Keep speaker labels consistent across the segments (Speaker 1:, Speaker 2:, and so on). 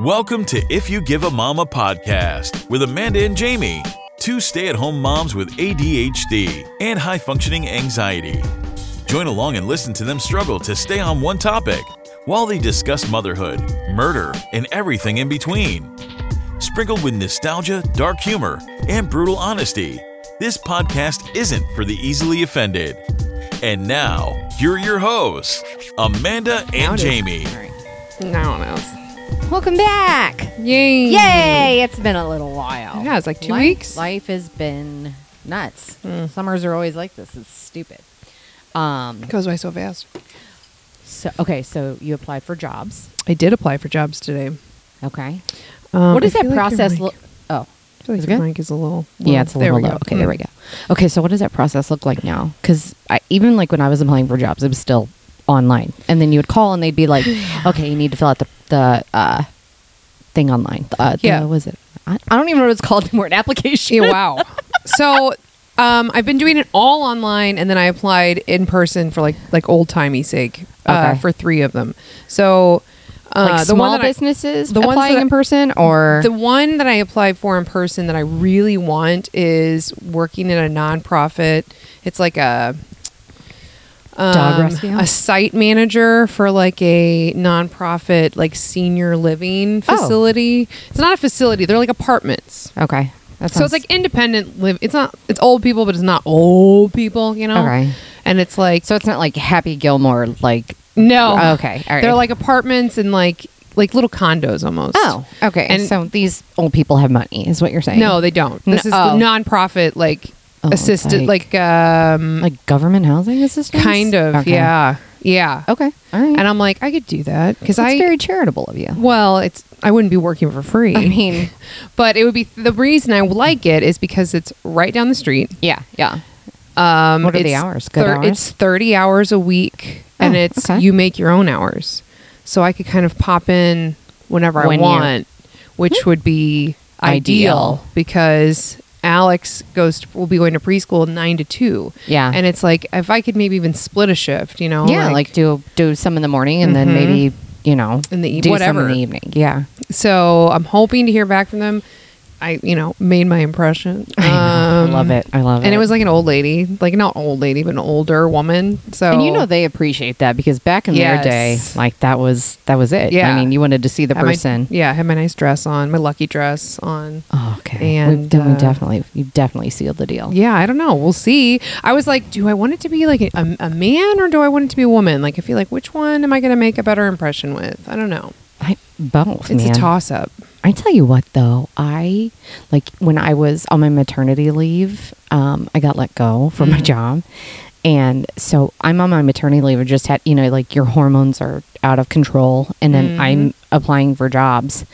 Speaker 1: Welcome to If You Give a Mom a podcast with Amanda and Jamie, two stay at home moms with ADHD and high functioning anxiety. Join along and listen to them struggle to stay on one topic while they discuss motherhood, murder, and everything in between. Sprinkled with nostalgia, dark humor, and brutal honesty, this podcast isn't for the easily offended. And now, you're your hosts, Amanda and. Jamie.
Speaker 2: Now it is.
Speaker 3: Welcome back.
Speaker 2: Yay.
Speaker 3: Yay! It's been a little while.
Speaker 2: Yeah, it's like two
Speaker 3: life,
Speaker 2: weeks.
Speaker 3: Life has been nuts.
Speaker 2: Mm.
Speaker 3: Summers are always like this. It's stupid. Um.
Speaker 2: Goes by so fast.
Speaker 3: So okay. So you applied for jobs.
Speaker 2: I did apply for jobs today.
Speaker 3: Okay.
Speaker 2: Um,
Speaker 3: what does that
Speaker 2: like
Speaker 3: process look? Oh.
Speaker 2: I feel like
Speaker 3: Is
Speaker 2: your mic is a little.
Speaker 3: Yeah, it's a
Speaker 2: there
Speaker 3: little low. Okay, there we
Speaker 2: Mm.
Speaker 3: go. Okay, so what does that process look like now? Because I even like when I was applying for jobs, it was still online, and then you would call, and they'd be like, "Okay, you need to fill out the the uh, thing online." Uh,
Speaker 2: Yeah.
Speaker 3: the, was it? I, I don't even know what it's called anymore. An application.
Speaker 2: Yeah, wow. so, um, I've been doing it all online, and then I applied in person for like like old timey sake uh,
Speaker 3: Okay.
Speaker 2: for three of them. So, uh,
Speaker 3: like
Speaker 2: the
Speaker 3: small
Speaker 2: one that I-
Speaker 3: businesses
Speaker 2: the ones
Speaker 3: applying
Speaker 2: that I-
Speaker 3: in person, or
Speaker 2: The one that I applied for in person that I really want is working in a nonprofit. It's like a
Speaker 3: Dog um, rescue?
Speaker 2: a site manager for like a nonprofit like senior living
Speaker 3: Oh.
Speaker 2: facility. It's not a facility; they're like apartments.
Speaker 3: okay, that
Speaker 2: So it's like independent live. It's not. It's old people, but it's not old people. You know.
Speaker 3: Okay.
Speaker 2: And it's like
Speaker 3: so it's not like Happy Gilmore, like
Speaker 2: no.
Speaker 3: Okay, right.
Speaker 2: They're like apartments and like like little condos almost.
Speaker 3: oh, okay.
Speaker 2: And-
Speaker 3: so these old people have money, is what you're saying?
Speaker 2: No, they don't. This
Speaker 3: No-
Speaker 2: is
Speaker 3: oh.
Speaker 2: the nonprofit, like
Speaker 3: Oh,
Speaker 2: assisted, like, um,
Speaker 3: like government housing assistance,
Speaker 2: kind of,
Speaker 3: Okay.
Speaker 2: yeah, yeah.
Speaker 3: Okay, all right.
Speaker 2: And I'm like, I could do that because I,
Speaker 3: very charitable of you.
Speaker 2: well, it's I wouldn't be working for free.
Speaker 3: I mean,
Speaker 2: but it would be the reason I like it is because it's right down the street.
Speaker 3: yeah, yeah.
Speaker 2: Um,
Speaker 3: What are the hours? Good hours?
Speaker 2: It's thirty hours a week, and
Speaker 3: Oh,
Speaker 2: it's
Speaker 3: okay.
Speaker 2: you make your own hours, so I could kind of pop in whenever
Speaker 3: When
Speaker 2: I want, which would be ideal,
Speaker 3: Ideal.
Speaker 2: because Alex goes to, will be going to preschool nine to two.
Speaker 3: Yeah.
Speaker 2: and it's like if I could maybe even split a shift, you know,
Speaker 3: yeah, like, do do some in the morning and then
Speaker 2: Mhm.
Speaker 3: maybe you know
Speaker 2: In the e- whatever.
Speaker 3: in the evening. Yeah,
Speaker 2: so I'm hoping to hear back from them. I you know made my impression.
Speaker 3: I, know. I
Speaker 2: Um,
Speaker 3: love it. I love it.
Speaker 2: And it was like an old lady, like not old lady, but an older woman. So
Speaker 3: and you know they appreciate that because back in
Speaker 2: Yes.
Speaker 3: their day, like that was that was it.
Speaker 2: Yeah.
Speaker 3: I mean, you wanted to see the
Speaker 2: had my-
Speaker 3: person.
Speaker 2: yeah, I had my nice dress on, my lucky dress on.
Speaker 3: oh, okay.
Speaker 2: And,
Speaker 3: we, then we
Speaker 2: uh,
Speaker 3: definitely you definitely sealed the deal.
Speaker 2: Yeah, I don't know. We'll see. I was like, do I want it to be like a, a, a man or do I want it to be a woman? Like, I feel like which one am I going to make a better impression with? I don't know.
Speaker 3: Both.
Speaker 2: It's
Speaker 3: man.
Speaker 2: a toss up.
Speaker 3: I tell you what, though, I like when I was on my maternity leave, um, I got let go from my
Speaker 2: Mm.
Speaker 3: job. And so I'm on my maternity leave. I just had, you know, like your hormones are out of control. And then
Speaker 2: Mhm.
Speaker 3: I'm applying for jobs.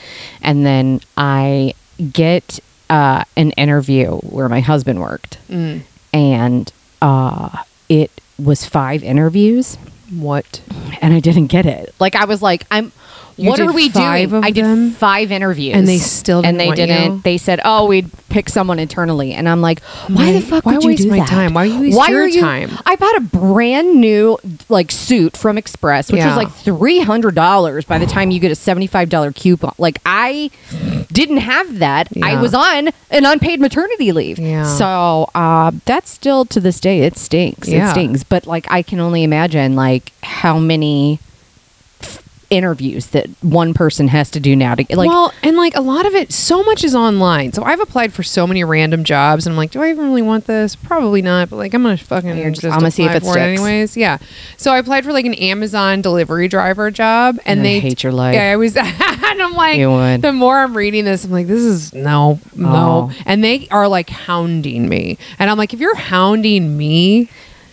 Speaker 3: And then I get uh, an interview where my husband worked.
Speaker 2: Mm.
Speaker 3: And uh, it was five interviews.
Speaker 2: What?
Speaker 3: And I didn't get it. Like I was like, I'm.
Speaker 2: You
Speaker 3: what are we doing? I did five interviews,
Speaker 2: And they still
Speaker 3: and they didn't.
Speaker 2: you?
Speaker 3: They said, "Oh, we'd pick someone internally," and I'm like, "Why
Speaker 2: Why-
Speaker 3: the fuck
Speaker 2: why
Speaker 3: would you
Speaker 2: waste
Speaker 3: do
Speaker 2: my
Speaker 3: that?
Speaker 2: time? Why are you
Speaker 3: Why
Speaker 2: your
Speaker 3: are you-
Speaker 2: time?
Speaker 3: I bought a brand new like suit from Express, which
Speaker 2: Yeah.
Speaker 3: was like three hundred dollars. By the time you get a seventy five dollar coupon, like I didn't have that. I was on an unpaid maternity leave,
Speaker 2: Yeah.
Speaker 3: so uh, that's still to this day it stinks.
Speaker 2: Yeah.
Speaker 3: It stings, but like I can only imagine like how many interviews that one person has to do now to get like
Speaker 2: well, and like a lot of it, so much is online. So I've applied for so many random jobs, and I'm like, do I even really want this? Probably not. But like, I'm gonna fucking
Speaker 3: You're just- I'm gonna see if it sticks.
Speaker 2: anyways. Yeah. So I applied for like an Amazon delivery driver job, and
Speaker 3: I
Speaker 2: they
Speaker 3: hate your life.
Speaker 2: Yeah, I was, and I'm like, the more I'm reading this, I'm like, this is no, no,
Speaker 3: Oh.
Speaker 2: and they are like hounding me, and I'm like, if you're hounding me,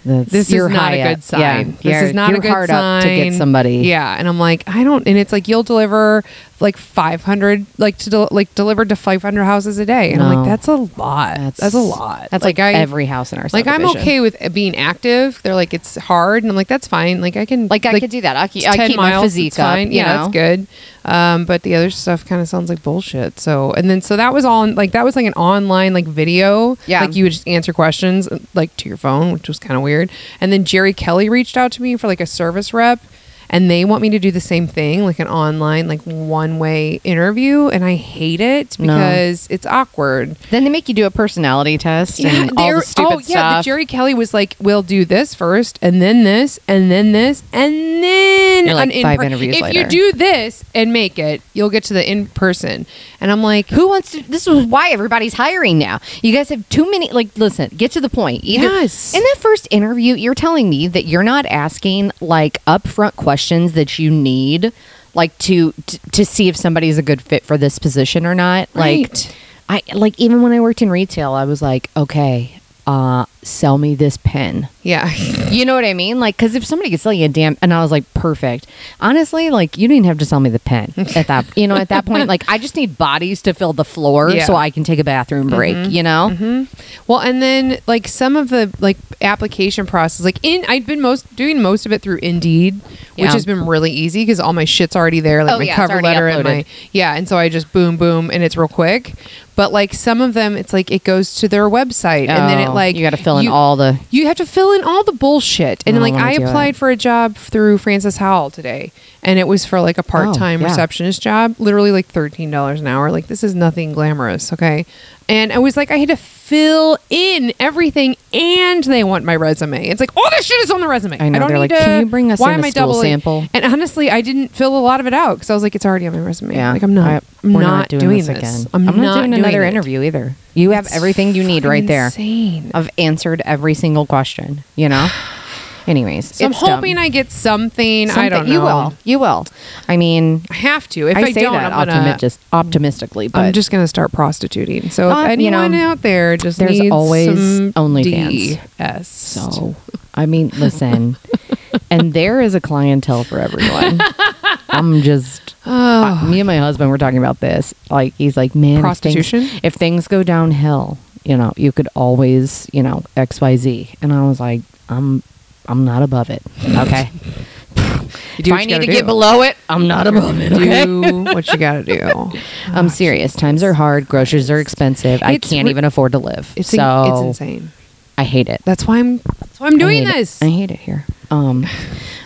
Speaker 3: That's-
Speaker 2: this is not a good sign.
Speaker 3: Yeah,
Speaker 2: this is not a good
Speaker 3: hard
Speaker 2: sign
Speaker 3: up to get somebody.
Speaker 2: Yeah, and I'm like, I don't. And it's like you'll deliver like 500, like to del- like delivered to 500 houses a day, and I'm like, that's a lot. That's, a lot.
Speaker 3: That's like,
Speaker 2: I,
Speaker 3: every house in our
Speaker 2: like I'm okay with being active. They're like it's hard, and I'm like that's fine. Like I can
Speaker 3: Like I could do that. I keep, I
Speaker 2: 10
Speaker 3: keep my physique up.
Speaker 2: fine.
Speaker 3: You
Speaker 2: yeah,
Speaker 3: know?
Speaker 2: that's good. Um, but the other stuff kind of sounds like bullshit. So, and then so that was all like that was like an online like video.
Speaker 3: Yeah.
Speaker 2: like you would just answer questions like to your phone, which was kind of weird. And then Jerry Kelly reached out to me for like a service rep. and they want me to do the same thing, like an online, like one way interview, and I hate it
Speaker 3: No.
Speaker 2: because it's awkward.
Speaker 3: Then they make you do a personality test and all the stupid
Speaker 2: oh yeah, the. Jerry Kelly was like, "We'll do this first, and then this, and then this, and then
Speaker 3: You're like
Speaker 2: an
Speaker 3: five
Speaker 2: in-per-
Speaker 3: interviews
Speaker 2: If
Speaker 3: later.
Speaker 2: you do this and make it, you'll get to the in person." And I'm like,
Speaker 3: Who wants to? This is why everybody's hiring now. You guys have too many. Like, listen, get to the point. Either
Speaker 2: Yes.
Speaker 3: in that first interview, you're telling me that you're not asking like upfront questions that you need, like to to, to see if somebody's a good fit for this position or not. Like, I like even when I worked in retail, I was like, okay, uh, sell me this pen.
Speaker 2: "Yeah,
Speaker 3: You know what I mean? Like, because if somebody could sell you a damn, and I was like, perfect. Honestly, like, you didn't have to sell me the pen at that. You know, at that point, like, I just need bodies to fill the floor
Speaker 2: Yeah.
Speaker 3: so I can take a bathroom mm-hmm. break. You know? Mm-hmm.
Speaker 2: Well, and then like some of the like application process, like in I've been most doing most of it through Indeed, which has been really easy because all my shit's already there, like
Speaker 3: Oh,
Speaker 2: my
Speaker 3: yeah,
Speaker 2: cover letter and my yeah, and so I just boom boom and it's real quick. But like some of them, it's like it goes to their website and then it
Speaker 3: Oh,
Speaker 2: like
Speaker 3: you got to fill in
Speaker 2: you-
Speaker 3: all the.
Speaker 2: You have to fill in all the bullshit. And
Speaker 3: I
Speaker 2: like
Speaker 3: wanna
Speaker 2: I applied
Speaker 3: it.
Speaker 2: for a job through Francis Howell today. And it was for like a part time
Speaker 3: Oh, yeah.
Speaker 2: receptionist job, literally like thirteen dollars an hour. Like this is nothing glamorous, okay? And I was like, I had to fill in everything and they want my resume. It's like all this shit is on the resume.
Speaker 3: I know,
Speaker 2: don't
Speaker 3: they're like,
Speaker 2: to,
Speaker 3: "Can you bring us
Speaker 2: why
Speaker 3: in
Speaker 2: am
Speaker 3: a
Speaker 2: I
Speaker 3: stool
Speaker 2: doubling?
Speaker 3: sample?
Speaker 2: And honestly, I didn't fill a lot of it out because I was like, it's already on my resume.
Speaker 3: Yeah,
Speaker 2: Like I'm not,
Speaker 3: I-
Speaker 2: I'm
Speaker 3: we're
Speaker 2: not, doing, this.
Speaker 3: again.
Speaker 2: I'm,
Speaker 3: not, doing another
Speaker 2: it.
Speaker 3: interview either. You have
Speaker 2: It's
Speaker 3: everything you need right there.
Speaker 2: Insane.
Speaker 3: I've answered every single question. You know. Anyways,
Speaker 2: So I'm
Speaker 3: it's dumb.
Speaker 2: hoping I get something. I
Speaker 3: Something-
Speaker 2: don't know.
Speaker 3: You will. You will. I mean,
Speaker 2: I have to. If I,
Speaker 3: I, say
Speaker 2: don't,
Speaker 3: that
Speaker 2: I'm gonna,
Speaker 3: optimistic, optimistically, but
Speaker 2: I'm just gonna start prostituting. So
Speaker 3: Uh,
Speaker 2: if
Speaker 3: you know,
Speaker 2: anyone out there just
Speaker 3: there's
Speaker 2: needs
Speaker 3: always
Speaker 2: some
Speaker 3: OnlyFans.
Speaker 2: DS.
Speaker 3: So, I mean, listen, and there is a clientele for everyone. I'm just,
Speaker 2: Oh.
Speaker 3: I- me and my husband were talking about this. Like, he's like, man, if things-
Speaker 2: Prostitution?
Speaker 3: If things, go downhill, you know, you could always, you know, X, Y, Z. And I was like, I'm, I'm not above it. Okay.
Speaker 2: Do
Speaker 3: if I need
Speaker 2: gotta do.
Speaker 3: get below it, I'm not above it. Okay.
Speaker 2: do what you gotta do.
Speaker 3: I'm serious. Times are hard. Groceries are expensive. I can't
Speaker 2: re-
Speaker 3: even afford to live.
Speaker 2: It's
Speaker 3: so
Speaker 2: in, it's insane.
Speaker 3: I hate it.
Speaker 2: That's why I'm. That's why I'm doing
Speaker 3: I hate it.
Speaker 2: this.
Speaker 3: I hate it here. Um,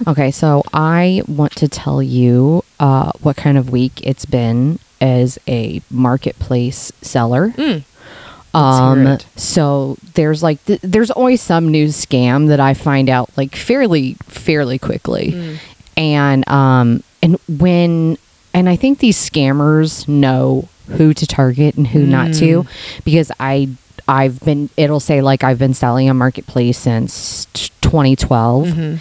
Speaker 3: okay, so I want to tell you uh, what kind of week it's been as a marketplace seller.
Speaker 2: Mm.
Speaker 3: Um,
Speaker 2: Let's hear it.
Speaker 3: so there's like th- there's always some news scam that I find out like fairly fairly quickly,
Speaker 2: Mm.
Speaker 3: and um and when and I think these scammers know who to target and who not to because I I've been it'll say like I've been selling on marketplace since t- 2012
Speaker 2: Mm-hmm.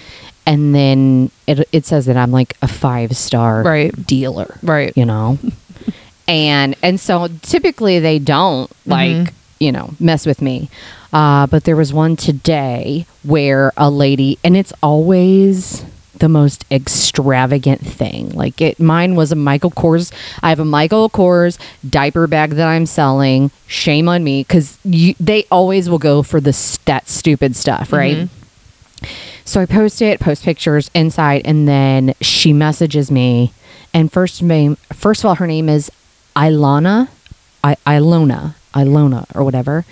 Speaker 3: and then it it says that I'm like a five star
Speaker 2: Right.
Speaker 3: dealer
Speaker 2: Right.
Speaker 3: you know and and so typically they don't like
Speaker 2: Mhm.
Speaker 3: You know mess with me. Uh, but there was one today where a lady and it's always the most extravagant thing. Like it mine was a michael kors i have a michael kors diaper bag that i'm selling. Shame on me because they always will go for the that stupid stuff right? So I post it, post pictures inside, and then she messages me. And first name, first of all, her name is Ilana, I, Ilona, Ilona, or whatever.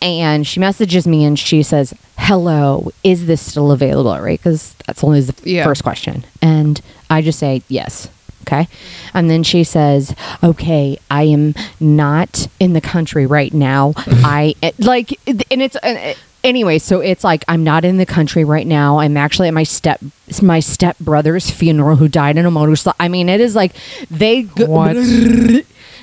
Speaker 3: And she messages me and she says, "Hello, is this still available?" Right? Because that's only the
Speaker 2: Yeah.
Speaker 3: first question. And I just say yes. Okay. And then she says, "Okay, I am not in the country right now. I like, and it's." Uh, Anyway, so it's like I'm not in the country right now. I'm actually at my step my step brother's funeral who died in a motorcycle. I mean, it is like they go-?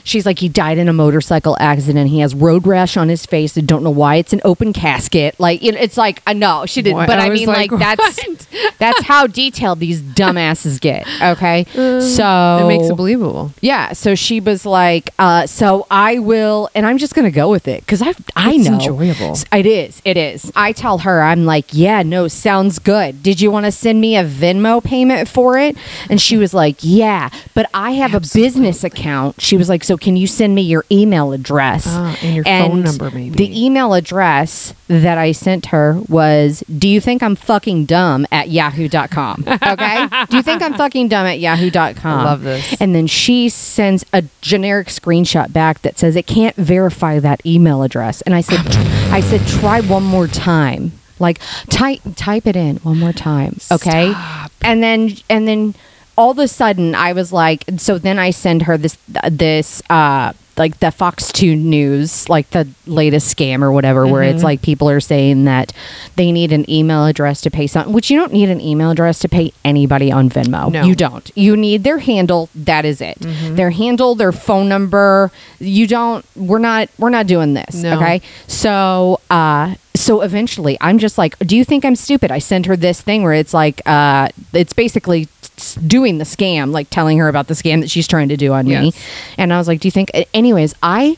Speaker 3: She's like, he died in a motorcycle accident. He has road rash on his face. I don't know why. It's an open casket. Like, you know, it's like, I know she didn't,
Speaker 2: What?
Speaker 3: but
Speaker 2: I
Speaker 3: I, mean,
Speaker 2: like,
Speaker 3: like, that's that's how detailed these dumbasses get. Okay, so
Speaker 2: It makes it believable.
Speaker 3: yeah. So she was like, uh, so I will, and I'm just gonna go with it because I I
Speaker 2: It's
Speaker 3: know
Speaker 2: enjoyable.
Speaker 3: It is. It is. I tell her, I'm like, yeah, no, sounds good. Did you want to send me a Venmo payment for it? And she was like, yeah, but I have a business account. She was like, so can you send me your email address
Speaker 2: Ah, and your phone number, maybe.
Speaker 3: The email address that I sent her was, do you think I'm fucking dumb at yahoo.com? Okay. do you think I'm fucking dumb at yahoo.com?
Speaker 2: I love this.
Speaker 3: And then she sends a generic screenshot back that says it can't verify that email address. And I said, I said, try one more time. Like type type it in one more time, okay? And then and then all of a sudden I was like, so then I send her this this uh like the Fox 2 news, like the latest scam or whatever, where
Speaker 2: Mm-hmm.
Speaker 3: it's like people are saying that they need an email address to pay something, which you don't need an email address to pay anybody on Venmo.
Speaker 2: No.
Speaker 3: You don't. You need their handle. That is it.
Speaker 2: Mm-hmm.
Speaker 3: Their handle, their phone number. You don't. We're not. We're not doing this.
Speaker 2: No.
Speaker 3: Okay. So, uh, so eventually, I'm just like, do you think I'm stupid? I send her this thing where it's like, uh, it's basically doing the scam, like telling her about the scam that she's trying to do on me. And I was like, do you think? Anyways, I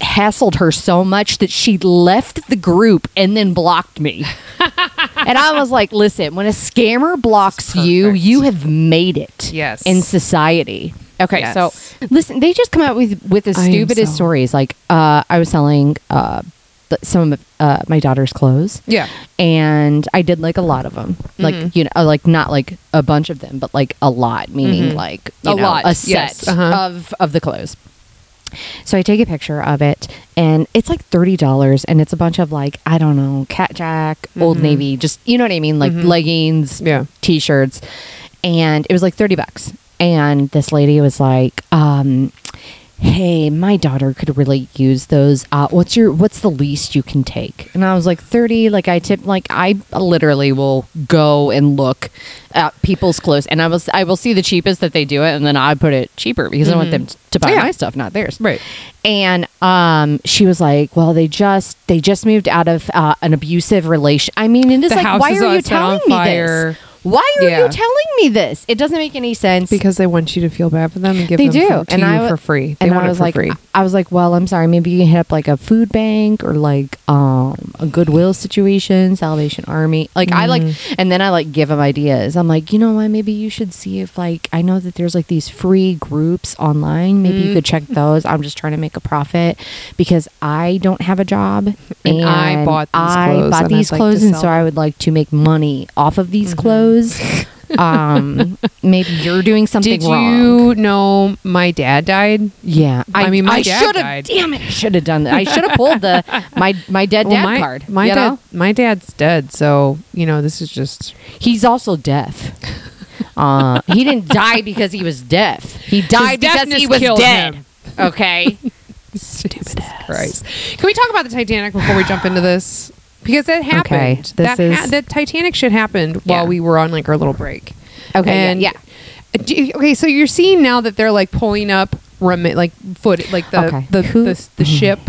Speaker 3: hassled her so much that she left the group and then blocked me. and I was like, listen, when a scammer blocks you, you have made it
Speaker 2: Yes.
Speaker 3: in society. Okay,
Speaker 2: Yes.
Speaker 3: so listen, they just come out with with the
Speaker 2: I
Speaker 3: stupidest
Speaker 2: so-
Speaker 3: stories. Like, uh, I was selling uh, some of uh, my daughter's clothes.
Speaker 2: Yeah.
Speaker 3: and I did like a lot of them. Like
Speaker 2: Mhm.
Speaker 3: you know, like not like a bunch of them, but like a lot, meaning
Speaker 2: Mhm.
Speaker 3: like you
Speaker 2: A
Speaker 3: know,
Speaker 2: lot,
Speaker 3: a
Speaker 2: yes.
Speaker 3: set
Speaker 2: Uh-huh.
Speaker 3: of of the clothes. So I take a picture of it, and it's like thirty dollars, and it's a bunch of like I don't know, Cat Jack, Old
Speaker 2: Mhm.
Speaker 3: Navy, just you know what I mean, like
Speaker 2: Mhm.
Speaker 3: leggings,
Speaker 2: Yeah.
Speaker 3: t-shirts, and it was like thirty bucks. And this lady was like, um, "Hey, my daughter could really use those. Uh, what's your what's the least you can take?" And I was like, 30 Like I tip, like I literally will go and look at people's clothes, and I will I will see the cheapest that they do it, and then I put it cheaper because I want them to buy
Speaker 2: Yeah.
Speaker 3: my stuff, not theirs.
Speaker 2: Right.
Speaker 3: And um, she was like, "Well, they just they just moved out of uh, an abusive relation. I mean, it is
Speaker 2: The
Speaker 3: like, why are you telling me this? Why are
Speaker 2: Yeah.
Speaker 3: you telling me this? It doesn't make any sense
Speaker 2: Because they want you to feel bad for them and give
Speaker 3: they
Speaker 2: them
Speaker 3: do,
Speaker 2: for, to
Speaker 3: and
Speaker 2: you for free. They
Speaker 3: and
Speaker 2: want
Speaker 3: I
Speaker 2: it
Speaker 3: was
Speaker 2: for
Speaker 3: like,
Speaker 2: free.
Speaker 3: I was like, well, I'm sorry, maybe you can hit up like a food bank or like um a Goodwill situation, Salvation Army. Like I like,
Speaker 2: Mm.
Speaker 3: and then I like give them ideas. I'm like, you know what? Maybe you should see if like I know that there's like these free groups online. Maybe you could
Speaker 2: Mm.
Speaker 3: check those. I'm just trying to make a profit because I don't have a job
Speaker 2: And I bought these
Speaker 3: I
Speaker 2: clothes
Speaker 3: bought
Speaker 2: and
Speaker 3: these
Speaker 2: I'd like to
Speaker 3: clothes, and
Speaker 2: sell
Speaker 3: so I
Speaker 2: them.
Speaker 3: would like to make money off of these
Speaker 2: Mm-hmm.
Speaker 3: Clothes. um, maybe you're doing something
Speaker 2: Did
Speaker 3: wrong.
Speaker 2: you know my dad died?
Speaker 3: Yeah,
Speaker 2: I mean, my dad
Speaker 3: should have.
Speaker 2: died.
Speaker 3: Damn it! I should have done that. I should have pulled the my my dead
Speaker 2: Well,
Speaker 3: dad
Speaker 2: my,
Speaker 3: card.
Speaker 2: My dad,
Speaker 3: know?
Speaker 2: my dad's dead, so you know this is just
Speaker 3: He's also deaf. Uh, he didn't die because he was deaf. He died because he was dead.
Speaker 2: him.
Speaker 3: Okay.
Speaker 2: stupid Christ. Can we talk about the Titanic before we jump into this? Because that happened.
Speaker 3: Okay, this
Speaker 2: that
Speaker 3: is-
Speaker 2: the Titanic shit happened while we were on like our little break.
Speaker 3: Okay.
Speaker 2: And
Speaker 3: yeah.
Speaker 2: You- okay, so you're seeing now that they're like pulling up like foot like the
Speaker 3: Okay.
Speaker 2: the,
Speaker 3: Who-
Speaker 2: the the mm-hmm. ship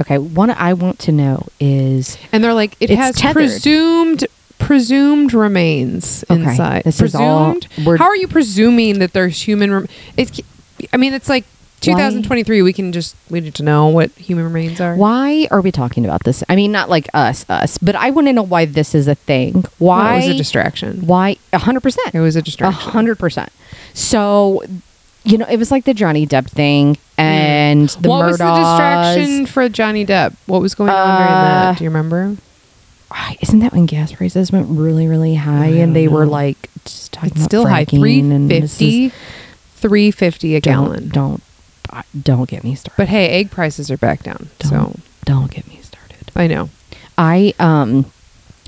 Speaker 3: Okay. One I want to know is
Speaker 2: and they're like it has
Speaker 3: tethered.
Speaker 2: presumed presumed remains
Speaker 3: Okay,
Speaker 2: inside.
Speaker 3: this is all-
Speaker 2: presumed. How are you presuming that there's human? Rem- it's. I mean, it's like 2023. We can just we need to know what human remains are.
Speaker 3: why are we talking about this? I mean, not like us, us, but I want to know why this is a thing. Why?
Speaker 2: it was a distraction.
Speaker 3: why? A hundred percent.
Speaker 2: It was a
Speaker 3: A
Speaker 2: distraction.
Speaker 3: hundred percent. So, you know, it was like the Johnny Depp thing and the
Speaker 2: Mm. what was the distraction for Johnny Depp? What was going on during
Speaker 3: Uh,
Speaker 2: that? Do you remember?
Speaker 3: Isn't that when gas prices went really, really high and they
Speaker 2: don't
Speaker 3: were like just talking
Speaker 2: It's
Speaker 3: about
Speaker 2: still high.
Speaker 3: fracking
Speaker 2: Three
Speaker 3: and this is-
Speaker 2: fifty. Three fifty a
Speaker 3: Don't,
Speaker 2: gallon.
Speaker 3: don't, uh, don't get me started.
Speaker 2: But hey, egg prices are back down.
Speaker 3: don't,
Speaker 2: So
Speaker 3: don't get me started.
Speaker 2: I know.
Speaker 3: I um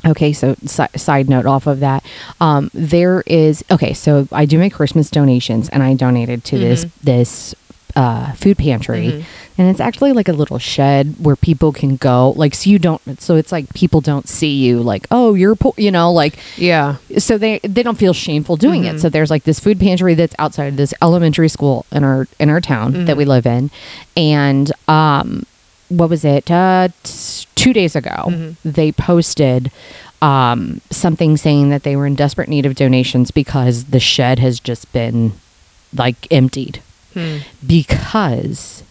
Speaker 3: okay so si- side note off of that um there is okay so I do my Christmas donations and I donated to this
Speaker 2: Mhm.
Speaker 3: this uh food pantry
Speaker 2: Mhm.
Speaker 3: and it's actually like a little shed where people can go like so you don't so it's like people don't see you like oh you're poor you know like
Speaker 2: Yeah.
Speaker 3: so they they don't feel shameful doing
Speaker 2: Mhm.
Speaker 3: it. So there's like this food pantry that's outside of this elementary school in our in our town that we live in, and um, what was it? Uh, t- two days ago,
Speaker 2: Mhm.
Speaker 3: they posted um something saying that they were in desperate need of donations because the shed has just been like emptied
Speaker 2: Hmm.
Speaker 3: because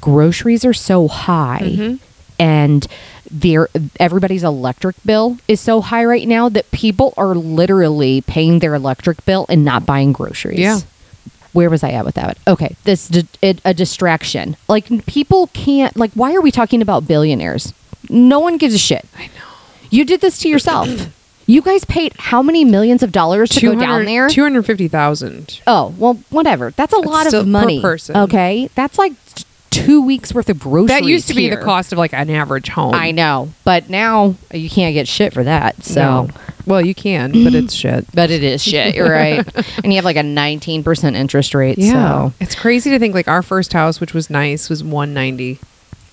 Speaker 3: groceries are so high
Speaker 2: Mhm.
Speaker 3: and their everybody's electric bill is so high right now that people are literally paying their electric bill and not buying groceries.
Speaker 2: Yeah.
Speaker 3: Where was I at with that? Okay, this di- it, a distraction. Like people can't like why are we talking about billionaires? No one gives a shit.
Speaker 2: I know.
Speaker 3: You did this to yourself. you guys paid how many millions of dollars to go down there?
Speaker 2: Two hundred fifty thousand.
Speaker 3: Oh, well, whatever. That's a lot
Speaker 2: still
Speaker 3: of money.
Speaker 2: person.
Speaker 3: Okay. That's like two weeks worth of groceries.
Speaker 2: That used to be the cost of like an average home.
Speaker 3: I know, but now uh, you can't get shit for that. So,
Speaker 2: No. well, you can, but it's shit.
Speaker 3: but it is shit. You're right, and you have like a 19 percent interest rate.
Speaker 2: Yeah,
Speaker 3: So,
Speaker 2: it's crazy to think like our first house, which was nice, was one ninety.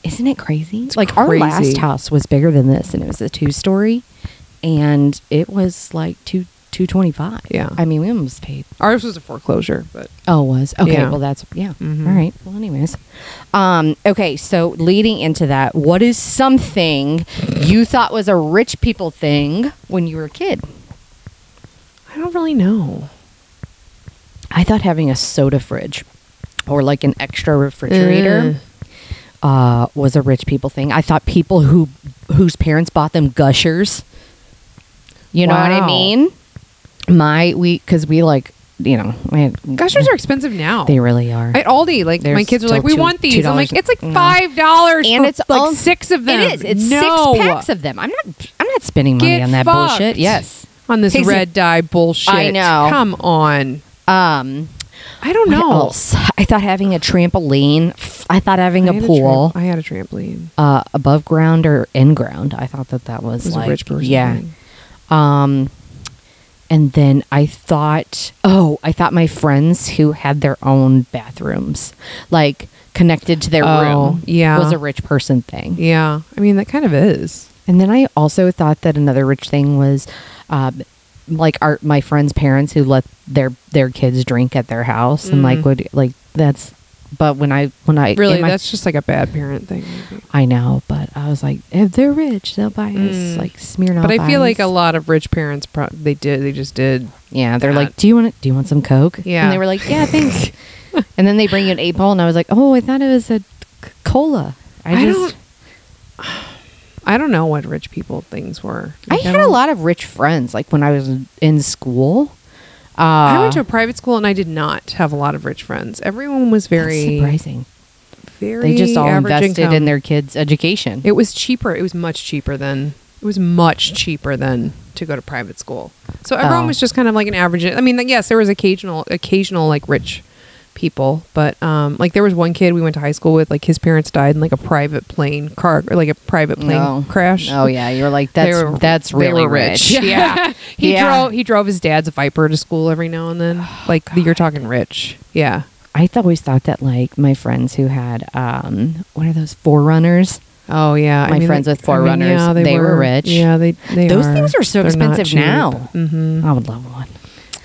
Speaker 3: isn't it crazy? It's like our last house was bigger than this, and it was a two story, and it was like two two twenty five.
Speaker 2: Yeah.
Speaker 3: I mean we almost paid.
Speaker 2: Ours was a foreclosure, but
Speaker 3: Oh, it was okay.
Speaker 2: Yeah.
Speaker 3: Well, that's yeah.
Speaker 2: Mhm.
Speaker 3: All right. Well, anyways, um, okay. So leading into that, what is something you thought was a rich people thing when you were a kid?
Speaker 2: I don't really know.
Speaker 3: I thought having a soda fridge or like an extra refrigerator uh, was a rich people thing. I thought people who whose parents bought them gushers. You know what I mean? My we because we like you know I had,
Speaker 2: Gushers are expensive now.
Speaker 3: they really are.
Speaker 2: At Aldi, like
Speaker 3: They're
Speaker 2: my kids are like, we
Speaker 3: two-
Speaker 2: want these. I'm like, it's like five dollars,
Speaker 3: and it's
Speaker 2: like
Speaker 3: all-
Speaker 2: six of them.
Speaker 3: It is. It's
Speaker 2: no.
Speaker 3: six packs of them. I'm not. I'm not spending money
Speaker 2: Get
Speaker 3: on that
Speaker 2: fucked.
Speaker 3: bullshit. Yes.
Speaker 2: on this
Speaker 3: Takes
Speaker 2: red dye bullshit.
Speaker 3: I know.
Speaker 2: Come on.
Speaker 3: Um.
Speaker 2: I don't
Speaker 3: What
Speaker 2: know.
Speaker 3: else? I thought having a trampoline. I thought having
Speaker 2: I
Speaker 3: a
Speaker 2: had
Speaker 3: pool.
Speaker 2: tramp- I had a trampoline.
Speaker 3: uh, above ground or in ground. I thought that that was,
Speaker 2: was
Speaker 3: like
Speaker 2: a rich person.
Speaker 3: yeah.
Speaker 2: thing.
Speaker 3: Um, and then I thought, oh, I thought my friends who had their own bathrooms, like connected to their
Speaker 2: Oh,
Speaker 3: room,
Speaker 2: yeah.
Speaker 3: was a rich person thing.
Speaker 2: Yeah, I mean that kind of is.
Speaker 3: And then I also thought that another rich thing was, um, like our my friends' parents who let their their kids drink at their house and like
Speaker 2: Mm.
Speaker 3: would like that's. But when I when I
Speaker 2: Really, that's just like a bad parent thing.
Speaker 3: I know, but I was like, if they're rich, they'll buy us
Speaker 2: Mm.
Speaker 3: like Smirnoff.
Speaker 2: But I feel like a lot of rich parents, pro- they did, they just did.
Speaker 3: yeah, they're
Speaker 2: that.
Speaker 3: like, do you want it do you want some Coke?
Speaker 2: Yeah.
Speaker 3: and they were like, yeah, thanks. and then they bring you an eight ball, and I was like, oh, I thought it was a c- cola. I,
Speaker 2: I
Speaker 3: just
Speaker 2: I don't know what rich people things were.
Speaker 3: I had a lot of rich friends, like when I was in school. Uh,
Speaker 2: I went to a private school and I did not have a lot of rich friends. Everyone was very,
Speaker 3: surprising.
Speaker 2: very.
Speaker 3: They just all invested
Speaker 2: income.
Speaker 3: in their kids' education.
Speaker 2: It was cheaper. It was much cheaper than. It was much cheaper than to go to private school. So everyone
Speaker 3: Oh.
Speaker 2: was just kind of like an average. I mean, yes, there was occasional, occasional like rich people, but um, like there was one kid we went to high school with. Like his parents died in like a private plane car, or like a private plane
Speaker 3: No.
Speaker 2: crash.
Speaker 3: oh yeah, you're like that's
Speaker 2: were-
Speaker 3: that's really
Speaker 2: were
Speaker 3: rich.
Speaker 2: Yeah, he
Speaker 3: Yeah.
Speaker 2: drove. He drove his dad's Viper to school every now and then. Like you're talking rich. Yeah.
Speaker 3: I th- always thought that like my friends who had um what are those forerunners?
Speaker 2: Oh yeah.
Speaker 3: My friends with Forerunners, they were rich.
Speaker 2: Yeah, they. they
Speaker 3: Those
Speaker 2: are.
Speaker 3: things are so
Speaker 2: They're
Speaker 3: expensive
Speaker 2: cheap.
Speaker 3: now.
Speaker 2: Mhm.
Speaker 3: I would love one.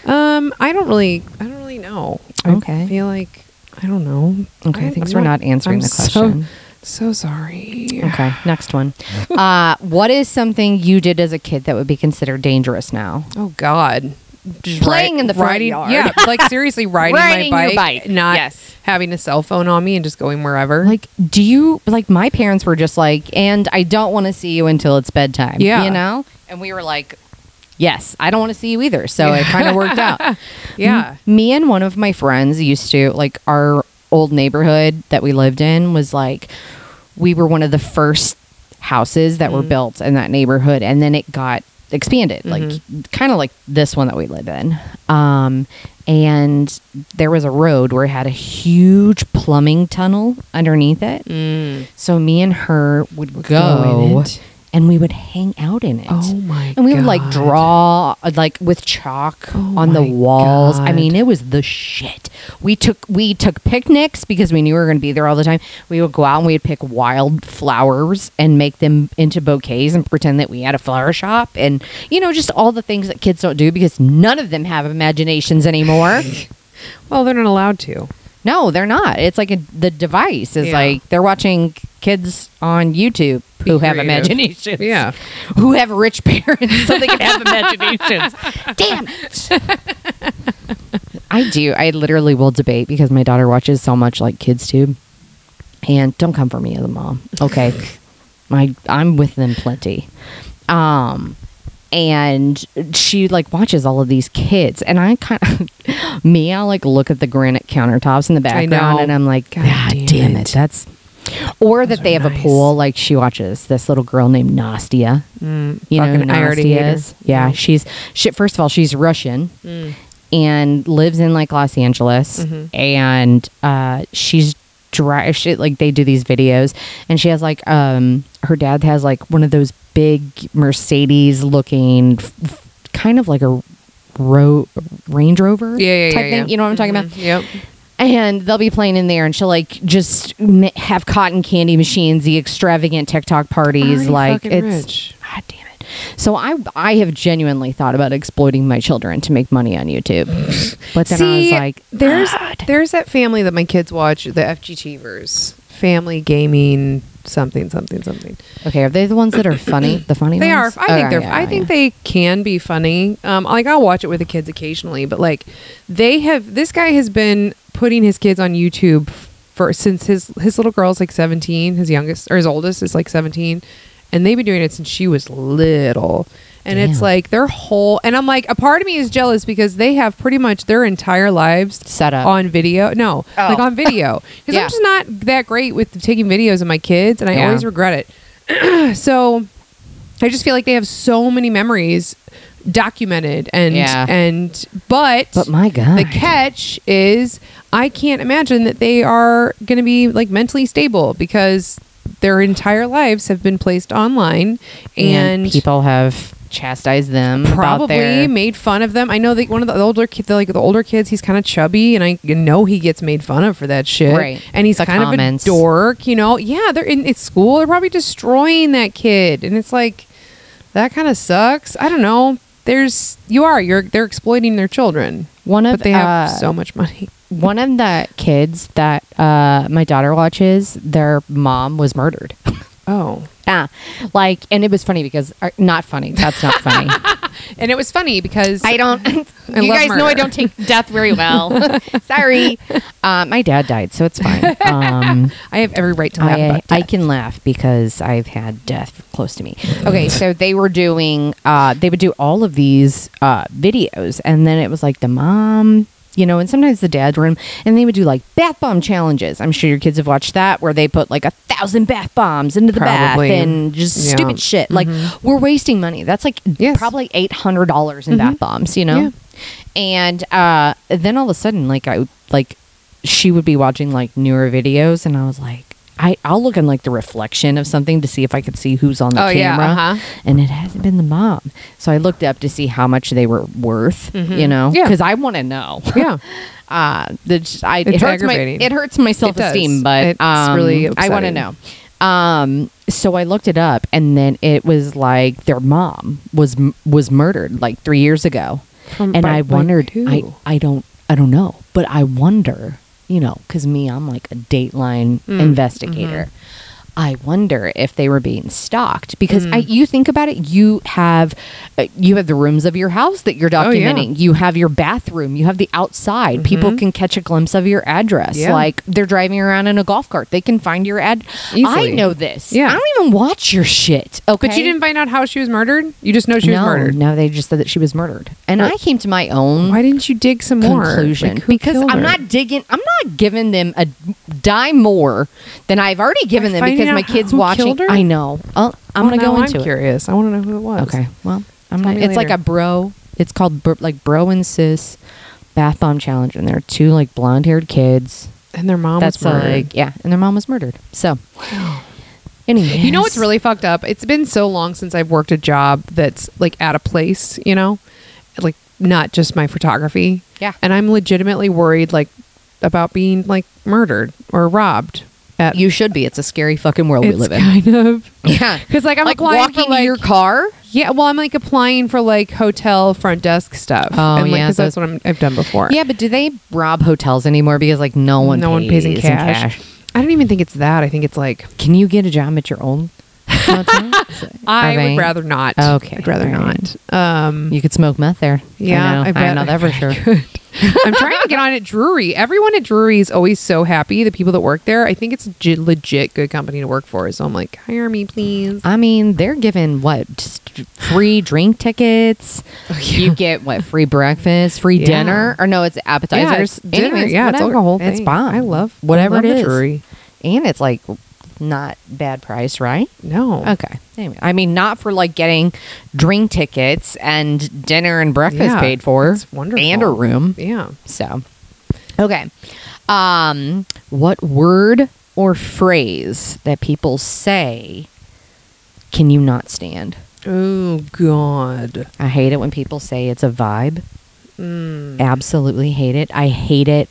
Speaker 2: Um, I don't really, I don't really know.
Speaker 3: Okay.
Speaker 2: I feel like I don't know.
Speaker 3: Okay,
Speaker 2: I-
Speaker 3: thanks for not answering
Speaker 2: I'm
Speaker 3: the
Speaker 2: so-
Speaker 3: question.
Speaker 2: So, sorry.
Speaker 3: Okay, next one. Uh, what is something you did as a kid that would be considered dangerous now?
Speaker 2: Oh God. Just
Speaker 3: Playing
Speaker 2: ri-
Speaker 3: in the front
Speaker 2: riding,
Speaker 3: yard.
Speaker 2: Yeah, like seriously riding,
Speaker 3: Riding
Speaker 2: my bike,
Speaker 3: bike,
Speaker 2: not
Speaker 3: yes.
Speaker 2: having a cell phone on me and just going wherever.
Speaker 3: Like, do you like my parents were just like, and I don't want to see you until it's bedtime.
Speaker 2: Yeah.
Speaker 3: you know, and we were like, yes, I don't want to see you either. So it kind of worked out.
Speaker 2: yeah.
Speaker 3: M- me and one of my friends used to like our old neighborhood that we lived in was like we were one of the first houses that were
Speaker 2: Mhm.
Speaker 3: built in that neighborhood and then it got expanded like
Speaker 2: Mhm.
Speaker 3: kind of like this one that we live in um and there was a road where it had a huge plumbing tunnel underneath it
Speaker 2: Mm.
Speaker 3: so me and her would, go,
Speaker 2: go?
Speaker 3: And we would hang out in it
Speaker 2: Oh my.
Speaker 3: and we would like
Speaker 2: God.
Speaker 3: draw uh, like with chalk
Speaker 2: Oh
Speaker 3: on the walls. I mean, it was the shit. We took we took picnics because we knew we were going to be there all the time. We would go out and we'd pick wild flowers and make them into bouquets and pretend that we had a flower shop and you know just all the things that kids don't do because none of them have imaginations anymore.
Speaker 2: Well, they're not allowed to.
Speaker 3: No, they're not. It's like a, the device is
Speaker 2: Yeah.
Speaker 3: like they're watching kids on YouTube
Speaker 2: Be
Speaker 3: who have
Speaker 2: creative.
Speaker 3: imaginations
Speaker 2: Yeah.
Speaker 3: who have rich parents so they can have imaginations. Damn it. I do. I literally will debate because my daughter watches so much like kids tube. And don't come for me as a mom. Okay. my I'm with them plenty. Um and she like watches all of these kids and I kind of me I'll like look at the granite countertops in the background and I'm like
Speaker 2: God
Speaker 3: God,
Speaker 2: damn
Speaker 3: damn,
Speaker 2: it."
Speaker 3: it. That's or
Speaker 2: Those
Speaker 3: that they have a pool like she watches this little girl named Nastya.
Speaker 2: Mm,
Speaker 3: You know who
Speaker 2: fucking, I already hate Nastya
Speaker 3: is? Yeah,
Speaker 2: Mm.
Speaker 3: she's she, first of all she's Russian
Speaker 2: Mm.
Speaker 3: and lives in like Los Angeles
Speaker 2: Mhm.
Speaker 3: and uh, she's dry shit like they do these videos and she has like um her dad has like one of those big mercedes looking f- f- kind of like a ro- range rover
Speaker 2: Yeah, yeah,
Speaker 3: type
Speaker 2: yeah,
Speaker 3: thing
Speaker 2: yeah.
Speaker 3: you know what i'm talking
Speaker 2: Mhm.
Speaker 3: about
Speaker 2: Yep.
Speaker 3: and they'll be playing in there and she'll like just have cotton candy machines the extravagant tiktok parties
Speaker 2: Already
Speaker 3: like it's
Speaker 2: rich.
Speaker 3: god damn it so i i have genuinely thought about exploiting my children to make money on youtube but then i was like
Speaker 2: there's
Speaker 3: God.
Speaker 2: there's that family that my kids watch, the FGTvers, family gaming, something, something, something.
Speaker 3: okay are they the ones that are funny the funny
Speaker 2: They are.
Speaker 3: ones?
Speaker 2: I think they're.
Speaker 3: yeah,
Speaker 2: I think
Speaker 3: yeah.
Speaker 2: they can be funny. Um, like I'll watch it with the kids occasionally, but like they have. This guy has been putting his kids on YouTube for since his his little girl's like seventeen. His youngest or his oldest is like seventeen, and they've been doing it since she was little. And it's like their whole. And I'm like, a part of me is jealous because they have pretty much their entire lives
Speaker 3: Set up.
Speaker 2: on video. No,
Speaker 3: Oh.
Speaker 2: like on video. Because
Speaker 3: Yeah.
Speaker 2: I'm just not that great with taking videos of my kids, and I
Speaker 3: Yeah.
Speaker 2: always regret it. so I just feel like they have so many memories documented and
Speaker 3: Yeah.
Speaker 2: and but
Speaker 3: but my god
Speaker 2: the catch is I can't imagine that they are going to be like mentally stable because their entire lives have been placed online and,
Speaker 3: people have chastised them about
Speaker 2: probably made fun of them. I know that one of the older kids, like the older kids, he's kind of chubby, and I know he gets made fun of for that shit.
Speaker 3: Right.
Speaker 2: And he's
Speaker 3: The
Speaker 2: kind
Speaker 3: comments.
Speaker 2: of a dork, you know. Yeah, they're in, in school. They're probably destroying that kid, and it's like that kind of sucks. I don't know. There's you are you're they're exploiting their children,
Speaker 3: one of
Speaker 2: but they have
Speaker 3: uh,
Speaker 2: so much money.
Speaker 3: One of the kids that uh, my daughter watches, their mom was murdered.
Speaker 2: Oh,
Speaker 3: yeah, like, and it was funny because uh, not funny. That's not funny.
Speaker 2: and it was funny because
Speaker 3: I don't.
Speaker 2: I
Speaker 3: you guys know I don't take death very well. Sorry. Uh, my dad died, so it's fine. Um,
Speaker 2: I have every right to laugh
Speaker 3: I, I can laugh because I've had death close to me. Okay, so they were doing, uh, they would do all of these uh, videos, and then it was like the mom, you know, and sometimes the dads were in, and they would do like bath bomb challenges. I'm sure your kids have watched that, where they put like a thousand bath bombs into the
Speaker 2: Probably.
Speaker 3: bath and just
Speaker 2: Yeah.
Speaker 3: stupid shit. Like we're wasting money. That's like
Speaker 2: Yes.
Speaker 3: probably eight hundred dollars in bath bombs, you know.
Speaker 2: Yeah.
Speaker 3: And uh, then all of a sudden, like I like she would be watching like newer videos, and I was like, I I'll look in like the reflection of something to see if I could see who's on the
Speaker 2: Oh, yeah,
Speaker 3: camera,
Speaker 2: uh-huh.
Speaker 3: and it hasn't been the mom. So I looked up to see how much they were worth, you know,
Speaker 2: Mm-hmm. Yeah.
Speaker 3: because I want to know.
Speaker 2: yeah.
Speaker 3: uh, the, I, it
Speaker 2: It's
Speaker 3: hurts my it hurts my self esteem, but
Speaker 2: It's
Speaker 3: um,
Speaker 2: really
Speaker 3: I want to know. Um, so I looked it up, and then it was like their mom was was murdered like three years ago,
Speaker 2: From-
Speaker 3: and
Speaker 2: by-
Speaker 3: I wondered? I I don't I don't know, but I wonder, you know, because me, I'm like a Dateline
Speaker 2: Mm,
Speaker 3: investigator.
Speaker 2: mm-hmm.
Speaker 3: I wonder if they were being stalked because
Speaker 2: Mm.
Speaker 3: I, you think about it, you have uh, you have the rooms of your house that you're
Speaker 2: Oh, yeah.
Speaker 3: documenting. You have your bathroom. You have the outside. People can catch a glimpse of your address.
Speaker 2: Mm-hmm. Yeah.
Speaker 3: Like they're driving around in a golf cart, they can find your ad. I know this.
Speaker 2: Yeah.
Speaker 3: I don't even watch your shit. Okay,
Speaker 2: But you didn't find out how she was murdered. You just know she
Speaker 3: no,
Speaker 2: was murdered.
Speaker 3: no, they just said that she was murdered, and I came to my own
Speaker 2: Why didn't you dig some more?
Speaker 3: conclusion
Speaker 2: Like,
Speaker 3: because I'm not digging. I'm not giving them a dime more than I've already given them because
Speaker 2: out
Speaker 3: my kids
Speaker 2: who
Speaker 3: watching.
Speaker 2: her?
Speaker 3: I know. Oh, I'm
Speaker 2: Well,
Speaker 3: gonna go into
Speaker 2: I'm
Speaker 3: it.
Speaker 2: curious. I want to know who it was.
Speaker 3: Okay. Well, I'm
Speaker 2: Tell
Speaker 3: not.
Speaker 2: me
Speaker 3: It's like a bro. It's called bro, like bro and sis bath bomb challenge, and there are two like blonde haired kids.
Speaker 2: And their mom
Speaker 3: That's
Speaker 2: was murdered.
Speaker 3: like yeah, and their mom was murdered. So, anyway,
Speaker 2: You know what's really fucked up? It's been so long since I've worked a job that's like at a place, you know, like not just my photography.
Speaker 3: Yeah.
Speaker 2: And I'm legitimately worried, like, about being like murdered or robbed. At
Speaker 3: you should be. It's a scary fucking world we live in.
Speaker 2: kind of
Speaker 3: Yeah,
Speaker 2: because like I'm
Speaker 3: like
Speaker 2: applying
Speaker 3: walking
Speaker 2: for like
Speaker 3: your car.
Speaker 2: yeah. Well, I'm like applying for like hotel front desk stuff.
Speaker 3: Oh,
Speaker 2: and, like,
Speaker 3: yeah,
Speaker 2: 'cause that's what I'm, I've done before.
Speaker 3: Yeah, but do they rob hotels anymore? Because like no one,
Speaker 2: no one pays in cash. I don't even think it's that. I think it's like
Speaker 3: Can you get a job at your own?
Speaker 2: I would rather not.
Speaker 3: Okay,
Speaker 2: I'd rather
Speaker 3: right.
Speaker 2: not. Um,
Speaker 3: You could smoke meth there.
Speaker 2: Yeah,
Speaker 3: I, know.
Speaker 2: I bet-
Speaker 3: know that for sure.
Speaker 2: I. I'm trying to get on at Drury. Everyone at Drury is always so happy. The people that work there, I think it's legit good company to work for. So I'm like, hire me, please.
Speaker 3: I mean, they're giving what just free drink tickets. You get what free breakfast, free
Speaker 2: Yeah.
Speaker 3: dinner, or no, it's appetizers.
Speaker 2: Yeah, it's dinner.
Speaker 3: Anyways,
Speaker 2: yeah, it's like
Speaker 3: whatever.
Speaker 2: a whole thing.
Speaker 3: It's bomb.
Speaker 2: I love
Speaker 3: whatever
Speaker 2: I love
Speaker 3: it is,
Speaker 2: Drury.
Speaker 3: and it's like not bad price, right?
Speaker 2: No.
Speaker 3: Okay. Anyway, I mean, not for like getting drink tickets and dinner and breakfast
Speaker 2: Yeah,
Speaker 3: paid for,
Speaker 2: wonderful.
Speaker 3: and a room.
Speaker 2: Yeah.
Speaker 3: So, okay. Um, what word or phrase that people say can you not stand?
Speaker 2: Oh God.
Speaker 3: I hate it when people say it's a vibe.
Speaker 2: Mm.
Speaker 3: Absolutely hate it. I hate it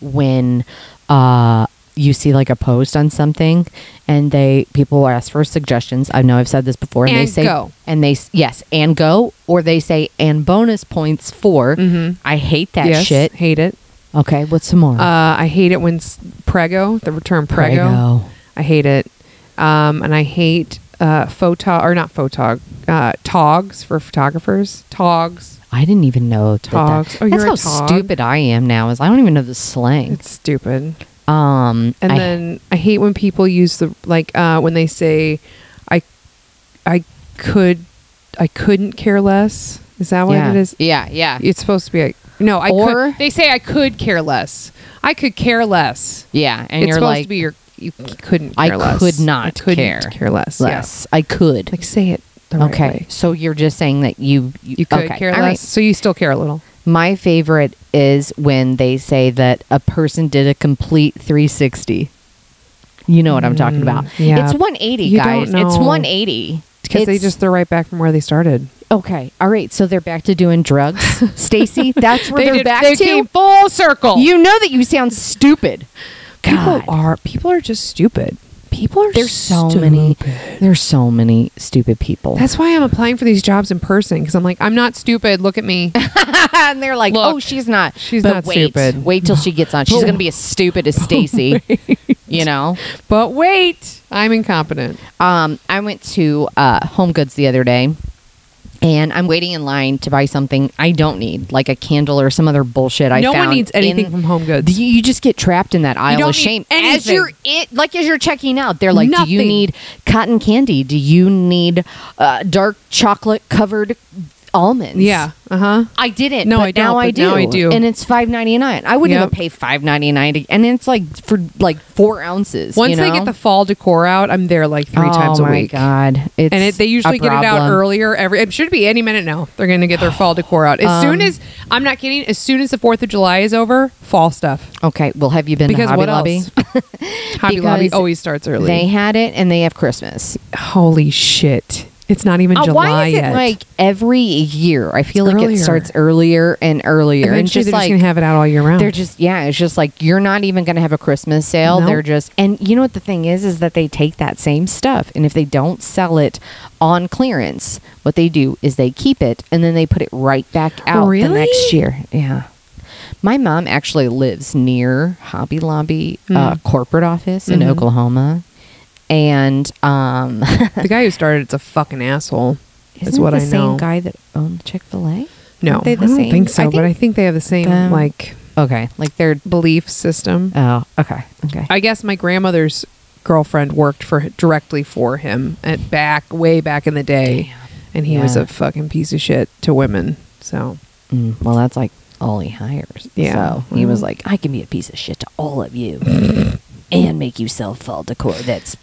Speaker 3: when uh you see like a post on something and they people ask for suggestions. I know I've said this before and, they say
Speaker 2: go.
Speaker 3: and they yes, and go or they say and bonus points for.
Speaker 2: Mhm.
Speaker 3: I hate that
Speaker 2: yes,
Speaker 3: shit.
Speaker 2: Hate it.
Speaker 3: Okay, what's some more?
Speaker 2: Uh, I hate it when prego, the term prego.
Speaker 3: Prego.
Speaker 2: I hate it. Um, and I hate uh, photog or not photog, uh, togs for photographers. Togs.
Speaker 3: I didn't even know that. that-
Speaker 2: Togs. Oh,
Speaker 3: That's how
Speaker 2: tog?
Speaker 3: stupid I am now. Is I don't even know the slang.
Speaker 2: It's stupid.
Speaker 3: Um,
Speaker 2: And
Speaker 3: I-
Speaker 2: then I hate when people use the like uh, when they say, "I, I could, I couldn't care less." Is that what
Speaker 3: yeah,
Speaker 2: it is?
Speaker 3: yeah, yeah,
Speaker 2: It's supposed to be like no. I
Speaker 3: Or-
Speaker 2: could. They say I could care less. I could care less.
Speaker 3: yeah. And
Speaker 2: it's
Speaker 3: you're
Speaker 2: supposed
Speaker 3: like,
Speaker 2: to be your. You couldn't.
Speaker 3: I
Speaker 2: Care less.
Speaker 3: could not
Speaker 2: I couldn't
Speaker 3: care
Speaker 2: care less.
Speaker 3: less. I could.
Speaker 2: Like say it. The right
Speaker 3: okay,
Speaker 2: way.
Speaker 3: so you're just saying that you
Speaker 2: You could
Speaker 3: okay,
Speaker 2: care
Speaker 3: all
Speaker 2: less.
Speaker 3: right.
Speaker 2: So you still care a little.
Speaker 3: My favorite is when they say that a person did a complete 360. You know what I'm talking about.
Speaker 2: Mm, yeah.
Speaker 3: It's 180,
Speaker 2: You don't
Speaker 3: guys. It's
Speaker 2: know.
Speaker 3: 180.
Speaker 2: Because they
Speaker 3: It's-
Speaker 2: just they're right back from where they started.
Speaker 3: okay. All right, so they're back to doing drugs. Stacy, that's where
Speaker 2: They
Speaker 3: they are
Speaker 2: did-
Speaker 3: back
Speaker 2: they
Speaker 3: to.
Speaker 2: came full circle.
Speaker 3: You know that you sound stupid.
Speaker 2: people
Speaker 3: God.
Speaker 2: are people are just stupid. People are
Speaker 3: There's so many.
Speaker 2: stupid.
Speaker 3: There's so many stupid people.
Speaker 2: That's why I'm applying for these jobs in person because I'm like I'm not stupid. Look at me.
Speaker 3: and they're like,
Speaker 2: Look,
Speaker 3: "Oh, she's not.
Speaker 2: she's
Speaker 3: But
Speaker 2: not
Speaker 3: wait,
Speaker 2: stupid.
Speaker 3: Wait till she gets on. She's going to be as stupid as Stacy. you know.
Speaker 2: but wait, I'm incompetent.
Speaker 3: Um, I went to uh, Home Goods the other day, and I'm waiting in line to buy something I don't need, like a candle or some other bullshit. I
Speaker 2: no one needs anything
Speaker 3: in-
Speaker 2: from Home Goods.
Speaker 3: You, you just get trapped in that aisle of shame as you're it like as you're checking out. They're like, "Do you need cotton candy? Do you need uh, dark chocolate covered almonds?"
Speaker 2: yeah. Uh huh.
Speaker 3: I didn't.
Speaker 2: No,
Speaker 3: but
Speaker 2: I don't,
Speaker 3: Now I
Speaker 2: but
Speaker 3: do.
Speaker 2: now I do.
Speaker 3: and it's five ninety nine. I wouldn't
Speaker 2: Yep.
Speaker 3: even pay five ninety nine, and it's like for like four ounces.
Speaker 2: Once
Speaker 3: you
Speaker 2: they
Speaker 3: know?
Speaker 2: get the fall decor out, I'm there like three
Speaker 3: oh
Speaker 2: times a week.
Speaker 3: Oh my
Speaker 2: week.
Speaker 3: god! It's
Speaker 2: and it, they usually get it out
Speaker 3: problem.
Speaker 2: earlier. Every it should be any minute now. They're going to get their fall decor out as soon
Speaker 3: Um,
Speaker 2: as I'm not kidding. As soon as the Fourth of July is over, fall stuff.
Speaker 3: Okay, well, have you been
Speaker 2: Because
Speaker 3: to Hobby
Speaker 2: what
Speaker 3: Lobby?
Speaker 2: else? Hobby Lobby
Speaker 3: Because
Speaker 2: always starts early.
Speaker 3: They had it, and they have Christmas.
Speaker 2: Holy shit! It's not even
Speaker 3: Uh,
Speaker 2: July
Speaker 3: why is
Speaker 2: yet.
Speaker 3: it like every year? I feel
Speaker 2: It's
Speaker 3: like
Speaker 2: earlier.
Speaker 3: it starts earlier and earlier, and
Speaker 2: Eventually,
Speaker 3: just
Speaker 2: they're
Speaker 3: like
Speaker 2: just gonna have it out all year round.
Speaker 3: they're just yeah, it's just like you're not even going to have a Christmas sale.
Speaker 2: Nope.
Speaker 3: They're just and you know what the thing is is that they take that same stuff and if they don't sell it on clearance, what they do is they keep it and then they put it right back out the next year. Yeah. My mom actually lives near Hobby Lobby uh,
Speaker 2: Hmm.
Speaker 3: corporate office in
Speaker 2: Mhm.
Speaker 3: Oklahoma. And um
Speaker 2: the guy who started it's a fucking asshole.
Speaker 3: Isn't
Speaker 2: is what
Speaker 3: it the
Speaker 2: I
Speaker 3: same guy that owned Chick Fil A?
Speaker 2: No,
Speaker 3: Aren't they the
Speaker 2: I don't
Speaker 3: same?
Speaker 2: think so.
Speaker 3: I
Speaker 2: but
Speaker 3: think
Speaker 2: I think they have the same
Speaker 3: them-
Speaker 2: like
Speaker 3: Okay, like they're
Speaker 2: belief system.
Speaker 3: oh okay okay.
Speaker 2: I guess my grandmother's girlfriend worked for directly for him at back way back in the day, and he was a fucking piece of shit to women. So
Speaker 3: Mm, well, that's like all he hires.
Speaker 2: Yeah.
Speaker 3: So he was
Speaker 2: Mhm.
Speaker 3: like, I can be a piece of shit to all of you and make you sell fall decor that's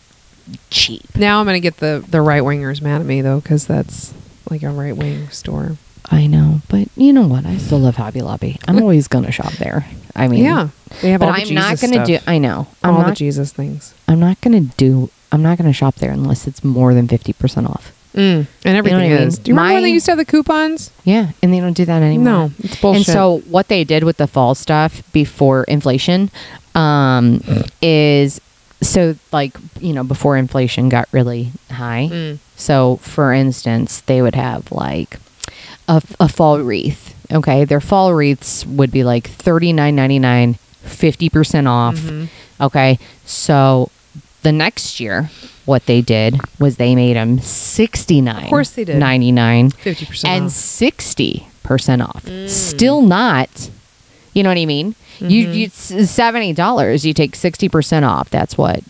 Speaker 3: cheap.
Speaker 2: now I'm gonna get the the right wingers mad at me though, because that's like a right wing store.
Speaker 3: I know, but you know what? I still love Hobby Lobby. I'm always going to shop there. I mean,
Speaker 2: yeah, they have
Speaker 3: but
Speaker 2: all the
Speaker 3: I'm not going to do. I know. I'm
Speaker 2: all the. Jesus things.
Speaker 3: I'm not going to do. I'm not going to shop there unless it's more than fifty percent off.
Speaker 2: Mm, and everything
Speaker 3: what I mean?
Speaker 2: Do you remember when they used to have the coupons?
Speaker 3: Yeah, and they don't do that anymore.
Speaker 2: No, it's bullshit.
Speaker 3: And so what they did with the fall stuff before inflation um, is so like you know before inflation got really high.
Speaker 2: Mm.
Speaker 3: So for instance, they would have like a, a fall wreath. Okay, their fall wreaths would be like thirty nine ninety nine, fifty percent off.
Speaker 2: Mhm.
Speaker 3: Okay, so the next year, what they did was they made them sixty nine.
Speaker 2: Of course they did.
Speaker 3: ninety nine
Speaker 2: fifty percent
Speaker 3: and
Speaker 2: off.
Speaker 3: sixty percent off.
Speaker 2: Mm.
Speaker 3: Still not. You know what I mean? You,
Speaker 2: Mhm.
Speaker 3: you it's seventy dollars. You take sixty percent off. That's what.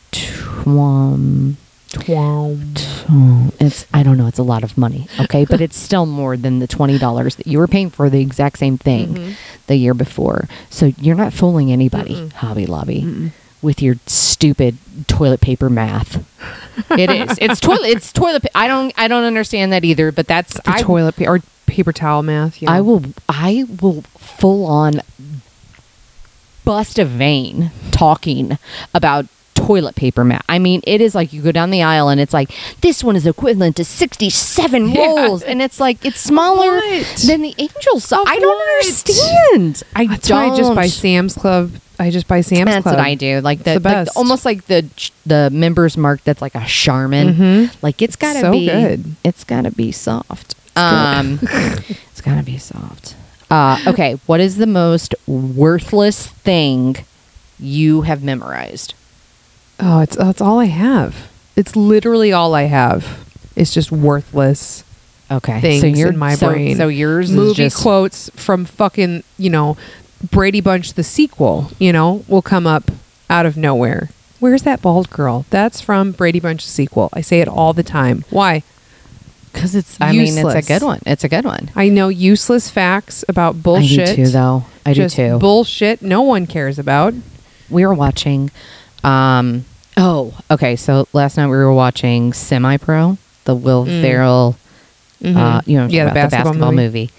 Speaker 3: Um,
Speaker 2: Twom.
Speaker 3: it's I don't know. It's a lot of money. Okay, but it's still more than the twenty dollars that you were paying for the exact same thing
Speaker 2: Mhm.
Speaker 3: the year before. So you're not fooling anybody,
Speaker 2: Mm-mm.
Speaker 3: Hobby Lobby,
Speaker 2: Mm-mm.
Speaker 3: with your stupid toilet paper math. it is. It's toilet. It's toilet. Pa- I don't. I don't understand that either. But that's
Speaker 2: The
Speaker 3: I,
Speaker 2: toilet paper or paper towel math. Yeah.
Speaker 3: I will. I will full on bust a vein talking about toilet paper mat. I mean, it is like you go down the aisle and it's like this one is equivalent to 67
Speaker 2: Yeah.
Speaker 3: rolls and it's like it's smaller
Speaker 2: What?
Speaker 3: than the angel size. I don't
Speaker 2: what?
Speaker 3: understand. I
Speaker 2: That's
Speaker 3: don't.
Speaker 2: why I just buy Sam's Club. I just buy Sam's
Speaker 3: That's
Speaker 2: Club.
Speaker 3: what I do. Like the,
Speaker 2: the
Speaker 3: like
Speaker 2: best.
Speaker 3: almost like the the members mark that's like a Charmin.
Speaker 2: Mhm.
Speaker 3: Like it's gotta
Speaker 2: So
Speaker 3: be
Speaker 2: good.
Speaker 3: It's gotta be soft. Um, it's gotta be soft. Uh, okay, what is the most worthless thing you have memorized?
Speaker 2: Oh, it's that's all I have. It's literally all I have. It's just worthless
Speaker 3: Okay,
Speaker 2: things
Speaker 3: so you're,
Speaker 2: in my
Speaker 3: so-
Speaker 2: brain.
Speaker 3: So yours
Speaker 2: movie
Speaker 3: is just
Speaker 2: quotes from fucking you know Brady Bunch the sequel. You know will come up out of nowhere. Where's that bald girl? That's from Brady Bunch the sequel. I say it all the time. Why?
Speaker 3: Because it's. I mean, it's a good one. It's a good one.
Speaker 2: I know useless facts about bullshit.
Speaker 3: I do too, though. I
Speaker 2: Just
Speaker 3: do too.
Speaker 2: Bullshit no one cares about.
Speaker 3: we were watching. Um, oh, okay. So last night we were watching Semi Pro, the Will
Speaker 2: Mm.
Speaker 3: Ferrell, uh,
Speaker 2: Mhm.
Speaker 3: you know,
Speaker 2: Yeah, the basketball
Speaker 3: basketball
Speaker 2: movie.
Speaker 3: movie.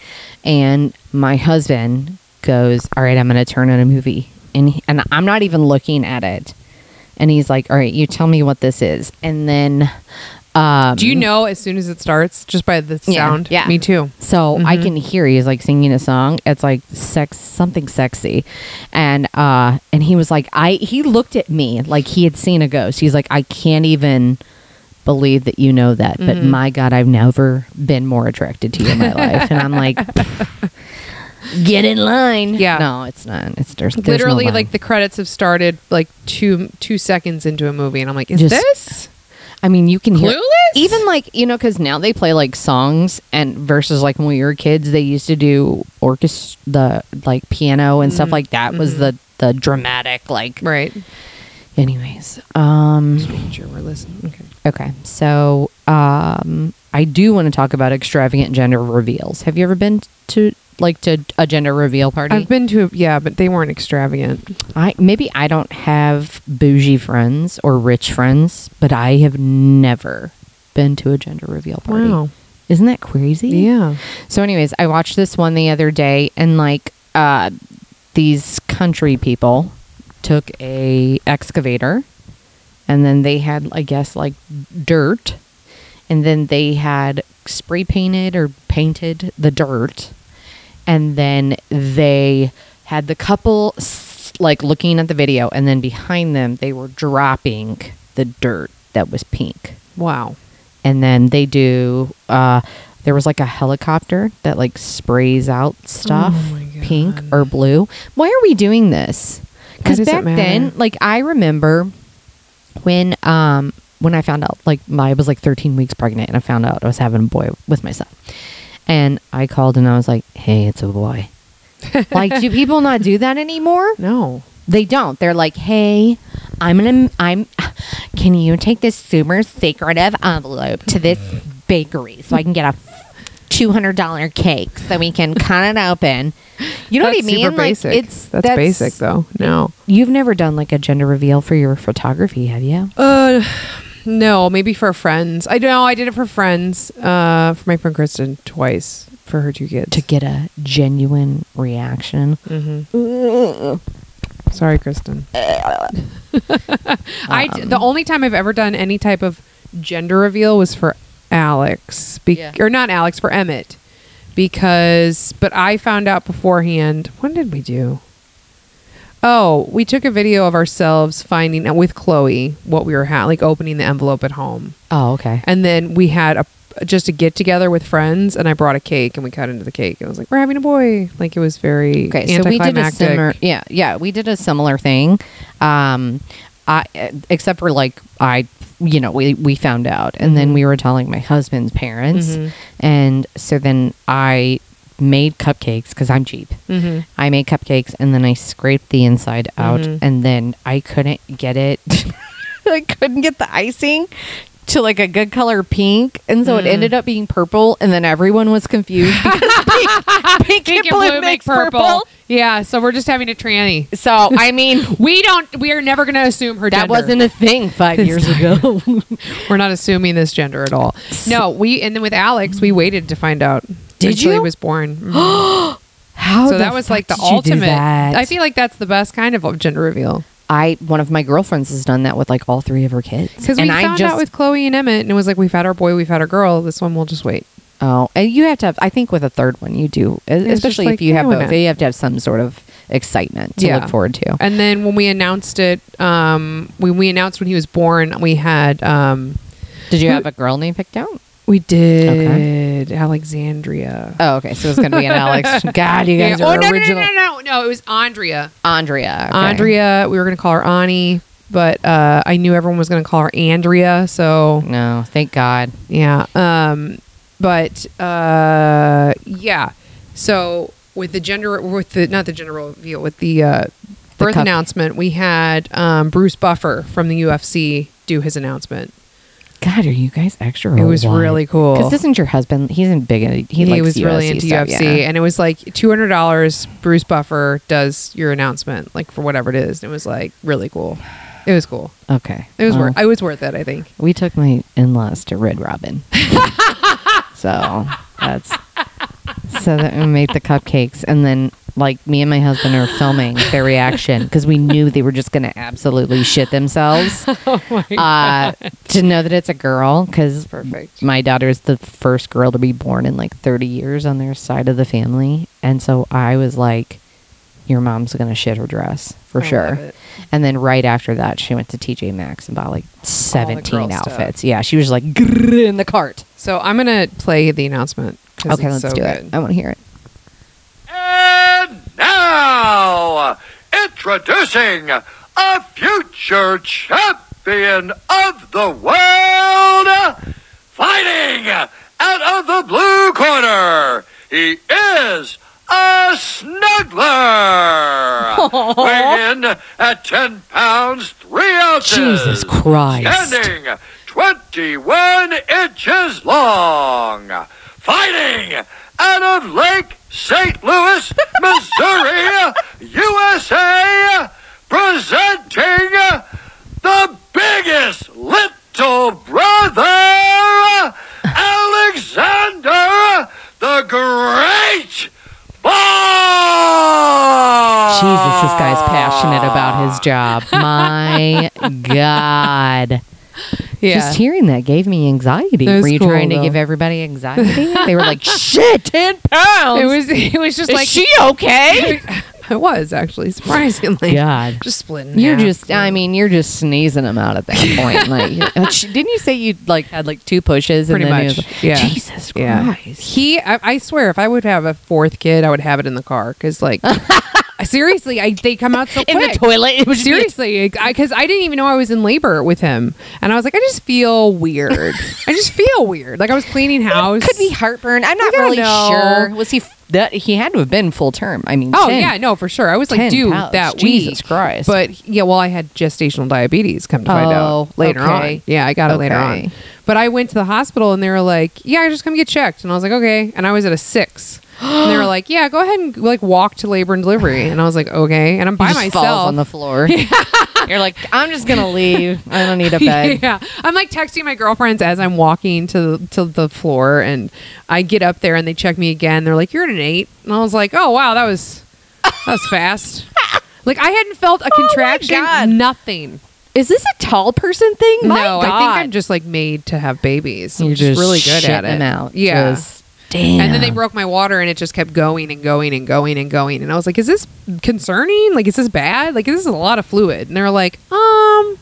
Speaker 3: And my husband goes, "All right, I'm going to turn on a movie," and he, and I'm not even looking at it. And he's like, "All right, you tell me what this is." And then, um,
Speaker 2: Do you know as soon as it starts, just by the
Speaker 3: Yeah,
Speaker 2: sound?
Speaker 3: yeah.
Speaker 2: Me too.
Speaker 3: So I
Speaker 2: Mhm.
Speaker 3: can hear he's like singing a song. It's like sex, something sexy, and uh, and he was like, I. He looked at me like he had seen a ghost. He's like, I can't even believe that you know that. But
Speaker 2: Mhm.
Speaker 3: my God, I've never been more attracted to you in my life. And I'm like, get in line.
Speaker 2: Yeah.
Speaker 3: No, it's not. It's there's, there's
Speaker 2: Literally,
Speaker 3: no
Speaker 2: like the credits have started like two two seconds into a movie, and I'm like, is
Speaker 3: Just-
Speaker 2: this
Speaker 3: I mean, you can hear
Speaker 2: Clueless?
Speaker 3: Even like you know because now they play like songs and versus like when we were kids they used to do orchestra the like piano and stuff
Speaker 2: Mhm.
Speaker 3: like that was
Speaker 2: Mhm.
Speaker 3: the the dramatic like
Speaker 2: right?
Speaker 3: anyways um
Speaker 2: Making sure we're listening. Okay.
Speaker 3: okay so um i do want to talk about extravagant gender reveals have you ever been to like to a gender reveal party
Speaker 2: I've been to, yeah, but they weren't extravagant.
Speaker 3: I maybe I don't have bougie friends or rich friends, but I have never been to a gender reveal party.
Speaker 2: Wow.
Speaker 3: Isn't that crazy?
Speaker 2: Yeah.
Speaker 3: So, anyways, I watched this one the other day, and like uh, these country people took a excavator, and then they had, I guess, like dirt, and then they had spray painted or painted the dirt, and then they had the couple like looking at the video, and then behind them they were dropping the dirt that was pink
Speaker 2: Wow.
Speaker 3: And then they do uh there was like a helicopter that like sprays out stuff
Speaker 2: Oh
Speaker 3: pink or blue. Why are we doing this? Because back then like i remember when um when i found out like my, i was like 13 weeks pregnant and i found out i was having a boy with my son. And i called and i was like hey it's a boy. Like do people not do that anymore?
Speaker 2: No.
Speaker 3: they don't. They're like, "Hey, I'm gonna, I'm. Can you take this super secretive envelope to this bakery so I can get a two hundred dollar cake so we can cut it open?" You know
Speaker 2: That's
Speaker 3: what I mean?
Speaker 2: Super
Speaker 3: Like,
Speaker 2: basic.
Speaker 3: it's
Speaker 2: that's, basic though. No.
Speaker 3: You've never done like a gender reveal for your photography, have you?
Speaker 2: Uh, no. Maybe for friends. I know. I did it for friends. Uh, for my friend Kristen twice for her two kids.
Speaker 3: To get a genuine reaction.
Speaker 2: Mm-hmm. Sorry, Kristen. I d-
Speaker 3: Um,
Speaker 2: the only time I've ever done any type of gender reveal was for Alex, be-
Speaker 3: Yeah.
Speaker 2: or not Alex for Emmett, because but I found out beforehand. When did we do? Oh, we took a video of ourselves finding out with Chloe what we were ha- like opening the envelope at home,
Speaker 3: Oh, okay.
Speaker 2: and then we had a just a get together with friends, and I brought a cake and we cut into the cake. It was like we're having a boy. Like it was very
Speaker 3: Okay, so we did a similar, yeah, yeah, we did a similar thing. Um, I except for like I, you know, we we found out, and then
Speaker 2: Mhm.
Speaker 3: we were telling my husband's parents,
Speaker 2: Mhm.
Speaker 3: and so then I made cupcakes because I'm cheap.
Speaker 2: Mhm.
Speaker 3: I made cupcakes, and then I scraped the inside out,
Speaker 2: Mhm.
Speaker 3: and then I couldn't get it. I couldn't get the icing. To like a good color pink, and so it
Speaker 2: Mm.
Speaker 3: ended up being purple, and then everyone was confused because pink, pink,
Speaker 2: Pink
Speaker 3: and blue makes purple.
Speaker 2: Yeah, so we're just having a tranny.
Speaker 3: So I mean,
Speaker 2: We don't. We are never going to assume her
Speaker 3: that
Speaker 2: gender.
Speaker 3: wasn't a thing five
Speaker 2: It's
Speaker 3: years ago.
Speaker 2: We're not assuming this gender at all. No, we and then with Alex, we waited to find out.
Speaker 3: Did
Speaker 2: until he
Speaker 3: you?
Speaker 2: was born. Mhm.
Speaker 3: How
Speaker 2: so that was like the
Speaker 3: fuck did you do
Speaker 2: ultimate. I feel like that's the best kind of gender reveal.
Speaker 3: I one of my girlfriends has done that with like all three of her kids.
Speaker 2: Because we
Speaker 3: and I
Speaker 2: found
Speaker 3: just
Speaker 2: out with Chloe and Emmett, and it was like we've had our boy, we've had our girl. This one we'll just wait.
Speaker 3: oh, and you have to have. I think with a third one, you do,
Speaker 2: just
Speaker 3: especially
Speaker 2: like,
Speaker 3: if you have both.
Speaker 2: not?
Speaker 3: You have to have some sort of excitement to
Speaker 2: Yeah.
Speaker 3: look forward to.
Speaker 2: And then when we announced it, um, when we announced when he was born, we had um,
Speaker 3: Did you have a girl name picked out?
Speaker 2: We did Alexandria.
Speaker 3: Oh, okay. So it's gonna be an Alex. God, you guys
Speaker 2: Yeah.
Speaker 3: are
Speaker 2: oh no, no, no, no, no, no! It was Andrea.
Speaker 3: Andrea. okay.
Speaker 2: Andrea. We were gonna call her Ani, but uh, I knew everyone was gonna call her Andrea. So
Speaker 3: No, thank God.
Speaker 2: yeah. Um, but uh, yeah. So with the gender, with the not the gender reveal, with the uh, birth
Speaker 3: cup-
Speaker 2: announcement, we had um, Bruce Buffer from the UFC do his announcement.
Speaker 3: God, are you guys extra?
Speaker 2: It was really cool.
Speaker 3: Because isn't your husband? He's in big. He,
Speaker 2: He, was really into
Speaker 3: stuff,
Speaker 2: UFC,
Speaker 3: yeah.
Speaker 2: and it was like two hundred dollars. Bruce Buffer does your announcement, like for whatever it is. It was like really cool. It was cool.
Speaker 3: Okay,
Speaker 2: It was
Speaker 3: well,
Speaker 2: worth. It was worth it. I think.
Speaker 3: We took my in-laws to Red Robin, so that's so that we made the cupcakes, and then like me and my husband are filming their reaction because we knew they were just going to absolutely shit themselves.
Speaker 2: Oh
Speaker 3: uh, to know that it's a girl because
Speaker 2: Perfect.
Speaker 3: my daughter is the first girl to be born in like 30 years on their side of the family, and so I was like, "Your mom's going to shit her dress for
Speaker 2: I
Speaker 3: sure." And then right after that, she went to TJ Maxx and bought like 17
Speaker 2: girl stuff.
Speaker 3: outfits. Yeah, she was like in the cart.
Speaker 2: So I'm gonna play the announcement.
Speaker 3: Okay, let's
Speaker 2: so
Speaker 3: do
Speaker 2: good.
Speaker 3: it. I want to hear it.
Speaker 4: And now, introducing a future champion of the world, fighting out of the blue corner. He is a snuggler, weighing in at 10 pounds, 3 ounces.
Speaker 3: Jesus Christ.
Speaker 4: Standing 21 inches long. Fighting out of Lake St. Louis, Missouri, USA. Presenting the biggest little brother, Alexander the Great Ball.
Speaker 3: Jesus, this guy's passionate about his job. My God.
Speaker 2: Yeah.
Speaker 3: Just hearing that gave me anxiety. Were you
Speaker 2: cool,
Speaker 3: trying to
Speaker 2: though.
Speaker 3: give everybody anxiety? they were like, shit, 10 pounds.
Speaker 2: it was. It was just
Speaker 3: Is
Speaker 2: like
Speaker 3: she okay?
Speaker 2: it was actually surprisingly.
Speaker 3: God.
Speaker 2: Just splitting.
Speaker 3: You're just, I mean, you're just sneezing them out at that point. Like, didn't you say you like had like two pushes?
Speaker 2: pretty
Speaker 3: and then
Speaker 2: much.
Speaker 3: was-
Speaker 2: yeah.
Speaker 3: Jesus
Speaker 2: Yeah.
Speaker 3: Christ.
Speaker 2: He. I, I swear, if I would have a fourth kid, I would have it in the car because, like, seriously, I they come out so
Speaker 3: In the toilet. It was
Speaker 2: Seriously, because I, didn't even know I was in labor with him, and I was like, I just feel weird. I just feel weird. Like I was cleaning house.
Speaker 3: Could be heartburn. I'm not really
Speaker 2: know.
Speaker 3: sure. Was he f- that he had to have been full term? I mean,
Speaker 2: Oh
Speaker 3: 10
Speaker 2: yeah, no, for sure. I was like
Speaker 3: 10
Speaker 2: due
Speaker 3: pounds.
Speaker 2: that
Speaker 3: Jesus
Speaker 2: week.
Speaker 3: Christ.
Speaker 2: But yeah, well, I had gestational diabetes. Come to find
Speaker 3: Oh,
Speaker 2: out later
Speaker 3: okay.
Speaker 2: on. Yeah, I got it later on. But I went to the hospital and they were like, "Yeah, just come get checked." And I was like, "Okay." And I was at a six. And they were like, "Yeah, go ahead and like walk to labor and delivery." And I was like, "Okay." And I'm by myself
Speaker 3: on the floor. You're like, I'm just gonna leave. I don't need a bed.
Speaker 2: yeah, I'm like texting my girlfriends as I'm walking to the, to the floor, and I get up there and they check me again. They're like, "You're at an eight. and I was like, "Oh wow, that was that was fast." like I hadn't felt a
Speaker 3: Oh
Speaker 2: contraction,
Speaker 3: God.
Speaker 2: nothing.
Speaker 3: Is this a tall person thing? My
Speaker 2: no,
Speaker 3: God.
Speaker 2: I think I'm just like made to have babies. I'm
Speaker 3: You're
Speaker 2: just,
Speaker 3: just
Speaker 2: really good at
Speaker 3: shitting
Speaker 2: it.
Speaker 3: out.
Speaker 2: Yeah.
Speaker 3: Just- damn.
Speaker 2: And then they broke my water, and it just kept going and going and going and going. And I was like, "Is this concerning? Like, is this bad? Like, this is a lot of fluid." And they were like, "Um."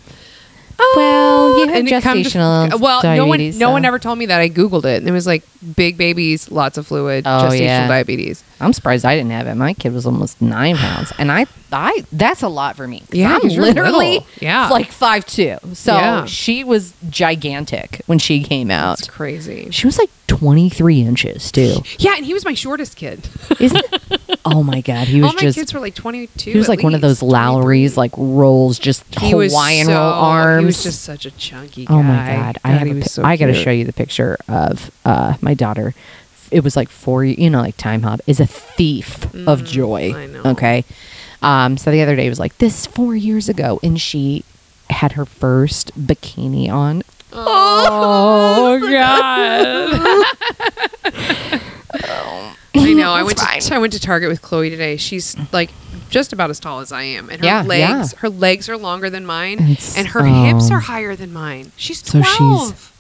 Speaker 3: Well, you
Speaker 2: uh,"
Speaker 3: have
Speaker 2: come to-
Speaker 3: gestational
Speaker 2: well, no one,
Speaker 3: diabetes,
Speaker 2: no one ever told me that. I googled it, and it was like big babies, lots of fluid,
Speaker 3: Oh,
Speaker 2: gestational
Speaker 3: yeah.
Speaker 2: diabetes.
Speaker 3: I'm surprised I didn't have it. My kid was almost nine pounds, and I, I, that's a lot for me.
Speaker 2: Yeah,
Speaker 3: I'm literally.
Speaker 2: Yeah.
Speaker 3: like five two. So
Speaker 2: Yeah.
Speaker 3: she was gigantic when she came out.
Speaker 2: It's crazy.
Speaker 3: She was like 23 inches too.
Speaker 2: Yeah, and he was my shortest kid.
Speaker 3: Isn't? oh my god, he was
Speaker 2: All my
Speaker 3: just.
Speaker 2: kids were like twenty-two.
Speaker 3: he was like one of those
Speaker 2: least,
Speaker 3: Lowry's like rolls, just
Speaker 2: He
Speaker 3: Hawaiian
Speaker 2: so-
Speaker 3: roll arms.
Speaker 2: He was just such a chunky guy.
Speaker 3: Oh my god! I have a
Speaker 2: so
Speaker 3: I got to show you the picture of uh, my daughter. It was like four. You know, like Timehop is a thief of joy.
Speaker 2: Mm, I know.
Speaker 3: Okay. Um. So the other day was like this four years ago, and she had her first bikini on.
Speaker 2: Oh god! I know. I went
Speaker 3: fine.
Speaker 2: to I went to Target with Chloe today. She's like just about as tall as I am, and her
Speaker 3: Yeah,
Speaker 2: legs
Speaker 3: yeah.
Speaker 2: her legs are longer than mine,
Speaker 3: It's-
Speaker 2: and her hips
Speaker 3: oh.
Speaker 2: are higher than mine. She's
Speaker 3: So
Speaker 2: twelve.
Speaker 3: she's- Damn it.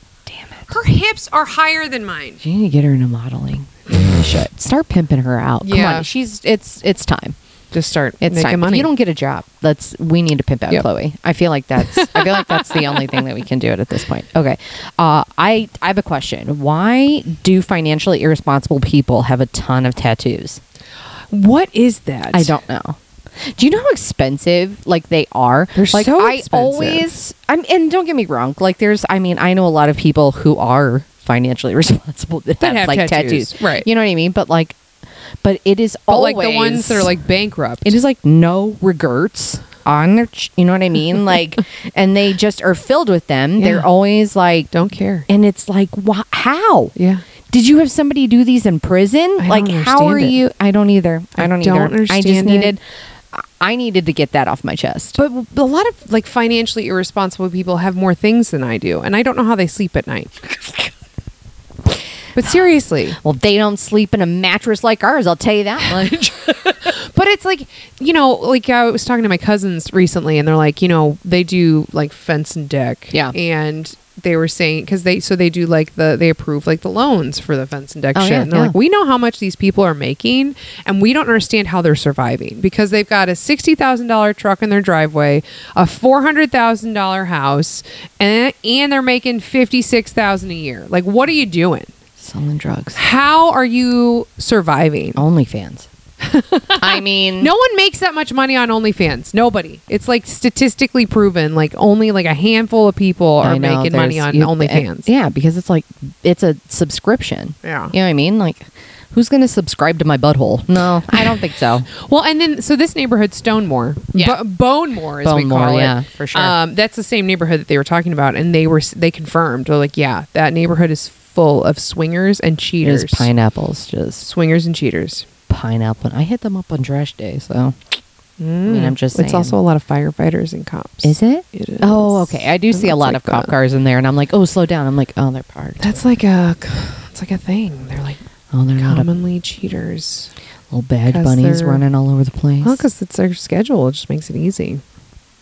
Speaker 2: Her hips are higher than mine.
Speaker 3: You need to get her into modeling. You really should start pimping her out. Come
Speaker 2: Yeah.
Speaker 3: on, she's it's it's time.
Speaker 2: Just start
Speaker 3: It's
Speaker 2: making
Speaker 3: time. If
Speaker 2: money.
Speaker 3: you don't get a job, let's we need to pimp out
Speaker 2: Yep.
Speaker 3: Chloe. I feel like that's I feel like that's the only thing that we can do it at this point. Okay. Uh, I I have a question. Why do financially irresponsible people have a ton of tattoos?
Speaker 2: what is that?
Speaker 3: I don't know. Do you know how expensive like they are?
Speaker 2: They're
Speaker 3: like
Speaker 2: so
Speaker 3: I
Speaker 2: expensive.
Speaker 3: always I'm and don't get me wrong, like there's I mean, I know a lot of people who are financially responsible that,
Speaker 2: That
Speaker 3: have,
Speaker 2: have
Speaker 3: like
Speaker 2: tattoos,
Speaker 3: tattoos.
Speaker 2: right.
Speaker 3: You know what I mean? But like but it is
Speaker 2: But
Speaker 3: always
Speaker 2: like the ones that are like bankrupt.
Speaker 3: it is like no regrets on their ch- you know what I mean? Like and they just are filled with them.
Speaker 2: Yeah.
Speaker 3: They're always like
Speaker 2: don't care.
Speaker 3: and it's like wha- how?
Speaker 2: Yeah.
Speaker 3: Did you have somebody do these in prison?
Speaker 2: I
Speaker 3: like how are
Speaker 2: it.
Speaker 3: you? I don't either. I,
Speaker 2: I
Speaker 3: don't,
Speaker 2: don't
Speaker 3: either. I just
Speaker 2: it.
Speaker 3: I needed to get that off my chest.
Speaker 2: But a lot of like financially irresponsible people have more things than I do, and I don't know how they sleep at night. but seriously,
Speaker 3: Well, they don't sleep in a mattress like ours. I'll tell you that much.
Speaker 2: but it's like you know, like I was talking to my cousins recently, and they're like, you know, they do like fence and deck,
Speaker 3: Yeah.
Speaker 2: and they were saying because they so they do like the they approve like the loans for the fence and deck
Speaker 3: Oh,
Speaker 2: shit.
Speaker 3: yeah,
Speaker 2: and they're
Speaker 3: yeah.
Speaker 2: like, we know how much these people are making, and we don't understand how they're surviving because they've got a sixty thousand dollar truck in their driveway, a four hundred thousand dollar house, and and they're making fifty six thousand a year. Like, what are you doing?
Speaker 3: Selling drugs.
Speaker 2: How are you surviving?
Speaker 3: OnlyFans. I mean,
Speaker 2: No one makes that much money on OnlyFans. Nobody. It's like statistically proven. Like only like a handful of people are
Speaker 3: know,
Speaker 2: making money on
Speaker 3: you-
Speaker 2: OnlyFans.
Speaker 3: Yeah, because it's like it's a subscription.
Speaker 2: Yeah.
Speaker 3: You know what I mean? Like, who's going to subscribe to my butthole? No, I don't think so.
Speaker 2: Well, and then so this neighborhood, Stonemore,
Speaker 3: Yeah.
Speaker 2: Bo- Bonemore, as we
Speaker 3: Bonemore,
Speaker 2: call it.
Speaker 3: yeah, for sure.
Speaker 2: Um, that's the same neighborhood that they were talking about, and they were they confirmed. They're like, yeah, that neighborhood is full of swingers and cheaters.
Speaker 3: There's pineapples, just
Speaker 2: swingers and cheaters.
Speaker 3: Pineapple. I hit them up on trash day, so I mean, I'm just
Speaker 2: It's also a lot of firefighters and cops.
Speaker 3: is it?
Speaker 2: It is.
Speaker 3: Oh, okay. I do
Speaker 2: And
Speaker 3: see a lot
Speaker 2: like
Speaker 3: of cop cars in there, and I'm like, oh, slow down. I'm like, oh, they're parked.
Speaker 2: That's like a, it's like a thing. They're like
Speaker 3: oh, they're not a
Speaker 2: commonly cheaters.
Speaker 3: little bad bunnies running all over the place.
Speaker 2: Well, because it's their schedule. It just makes it easy.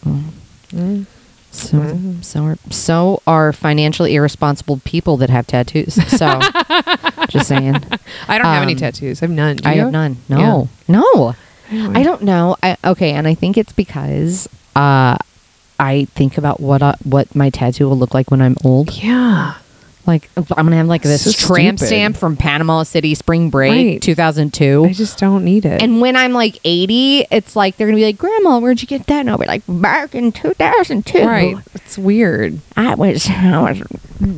Speaker 2: Mm.
Speaker 3: So,
Speaker 2: Mhm.
Speaker 3: so are so are financially irresponsible people that have tattoos. So, just saying.
Speaker 2: I don't have any
Speaker 3: Um,
Speaker 2: tattoos. I have none. Do
Speaker 3: I
Speaker 2: you?
Speaker 3: have none. No, no.
Speaker 2: Anyway.
Speaker 3: I don't know. I, okay, and I think it's because uh, I think about what uh, what my tattoo will look like when I'm old.
Speaker 2: Yeah.
Speaker 3: Like I'm gonna have like this
Speaker 2: So
Speaker 3: tramp
Speaker 2: stupid.
Speaker 3: stamp from Panama City Spring Break
Speaker 2: Right.
Speaker 3: 2002.
Speaker 2: I just don't need it.
Speaker 3: And when I'm like 80, it's like they're gonna be like, "Grandma, where'd you get that?" And I'll be like, "Back in 2002,
Speaker 2: right. It's weird.
Speaker 3: I was, I was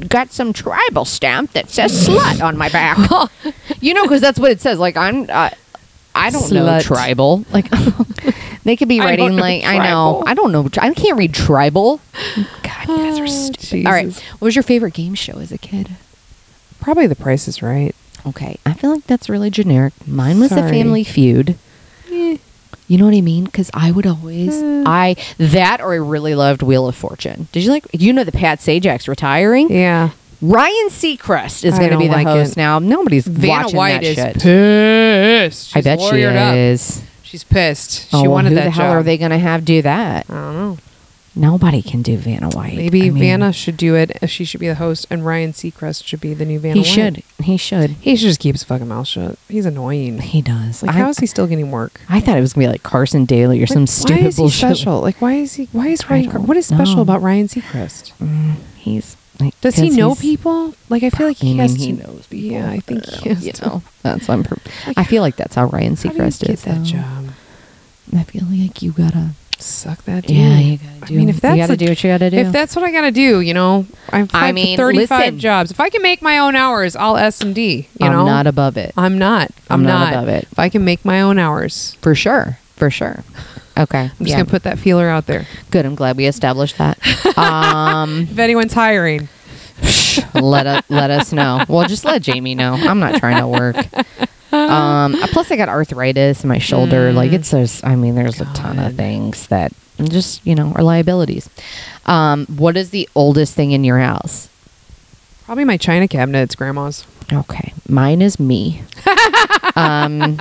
Speaker 3: got some tribal stamp that says slut on my back. you know, because that's what it says. Like I'm, uh, I don't know
Speaker 2: Slut.
Speaker 3: tribal. Like they could be
Speaker 2: I
Speaker 3: writing
Speaker 2: don't know
Speaker 3: like I know,
Speaker 2: tribal.
Speaker 3: I don't know. I can't read tribal. God, you guys are stupid. All right,
Speaker 2: Jesus.
Speaker 3: what was your favorite game show as a kid?
Speaker 2: Probably the price is right.
Speaker 3: Okay, I feel like that's really generic. Mine was the
Speaker 2: Sorry.
Speaker 3: Family Feud.
Speaker 2: Eh.
Speaker 3: You know what I mean? Because I would always,
Speaker 2: Eh.
Speaker 3: I that or I really loved Wheel of Fortune. Did you like? You know the Pat Sajak's retiring.
Speaker 2: Yeah.
Speaker 3: Ryan Seacrest is going to be the
Speaker 2: like
Speaker 3: host
Speaker 2: it.
Speaker 3: now. Nobody's
Speaker 2: Vanna
Speaker 3: watching
Speaker 2: White
Speaker 3: that
Speaker 2: is
Speaker 3: shit.
Speaker 2: pissed.
Speaker 3: I bet she
Speaker 2: up.
Speaker 3: is.
Speaker 2: She's pissed.
Speaker 3: Oh,
Speaker 2: she
Speaker 3: well,
Speaker 2: wanted
Speaker 3: who
Speaker 2: that
Speaker 3: the hell
Speaker 2: job.
Speaker 3: are they going to have do that?
Speaker 2: I don't know.
Speaker 3: Nobody can do Vanna White.
Speaker 2: Maybe
Speaker 3: I mean,
Speaker 2: Vanna should do it. She should be the host, and Ryan Seacrest should be the new Vanna.
Speaker 3: He
Speaker 2: White.
Speaker 3: should. He should.
Speaker 2: He should just keep his fucking mouth shut. He's annoying.
Speaker 3: He does.
Speaker 2: Like,
Speaker 3: I,
Speaker 2: how is he still getting work?
Speaker 3: I thought it was going to be like Carson Daly or some stupid
Speaker 2: why is he
Speaker 3: bullshit.
Speaker 2: special? Like, why is he? Why is Ryan? What is special
Speaker 3: know.
Speaker 2: about Ryan Seacrest?
Speaker 3: Mm, he's. Like,
Speaker 2: Does he know people? Like, I feel like he
Speaker 3: I mean,
Speaker 2: has
Speaker 3: he
Speaker 2: to.
Speaker 3: knows people.
Speaker 2: Yeah, I think he has
Speaker 3: you
Speaker 2: to.
Speaker 3: know, that's I'm. per-
Speaker 2: Like,
Speaker 3: I feel like that's how Ryan
Speaker 2: How do you
Speaker 3: Seacrest
Speaker 2: get
Speaker 3: is.
Speaker 2: that
Speaker 3: though.
Speaker 2: job?
Speaker 3: I feel like you gotta.
Speaker 2: Suck that. Dude.
Speaker 3: Yeah, you gotta do.
Speaker 2: I mean, if that's
Speaker 3: you gotta
Speaker 2: a-
Speaker 3: do what you gotta do.
Speaker 2: If that's what I gotta do, you know, I've
Speaker 3: I mean,
Speaker 2: 35
Speaker 3: listen.
Speaker 2: jobs. If I can make my own hours, I'll S and D. You know.
Speaker 3: I'm
Speaker 2: know,
Speaker 3: not above it.
Speaker 2: I'm not. I'm,
Speaker 3: I'm not
Speaker 2: not
Speaker 3: above it.
Speaker 2: If I can make my own hours,
Speaker 3: For sure. For sure. Okay.
Speaker 2: I'm just
Speaker 3: yeah.
Speaker 2: gonna put that feeler out there.
Speaker 3: Good. I'm glad we established that. um,
Speaker 2: If anyone's hiring,
Speaker 3: let us let us know. Well, just let Jamie know. I'm not trying to work. Um, plus, I got arthritis in my shoulder. Like it's there's. I mean, there's a ton of things that just you know are liabilities. Um, what is the oldest thing in your house?
Speaker 2: Probably my china cabinet. It's grandma's.
Speaker 3: Okay, mine is me. um,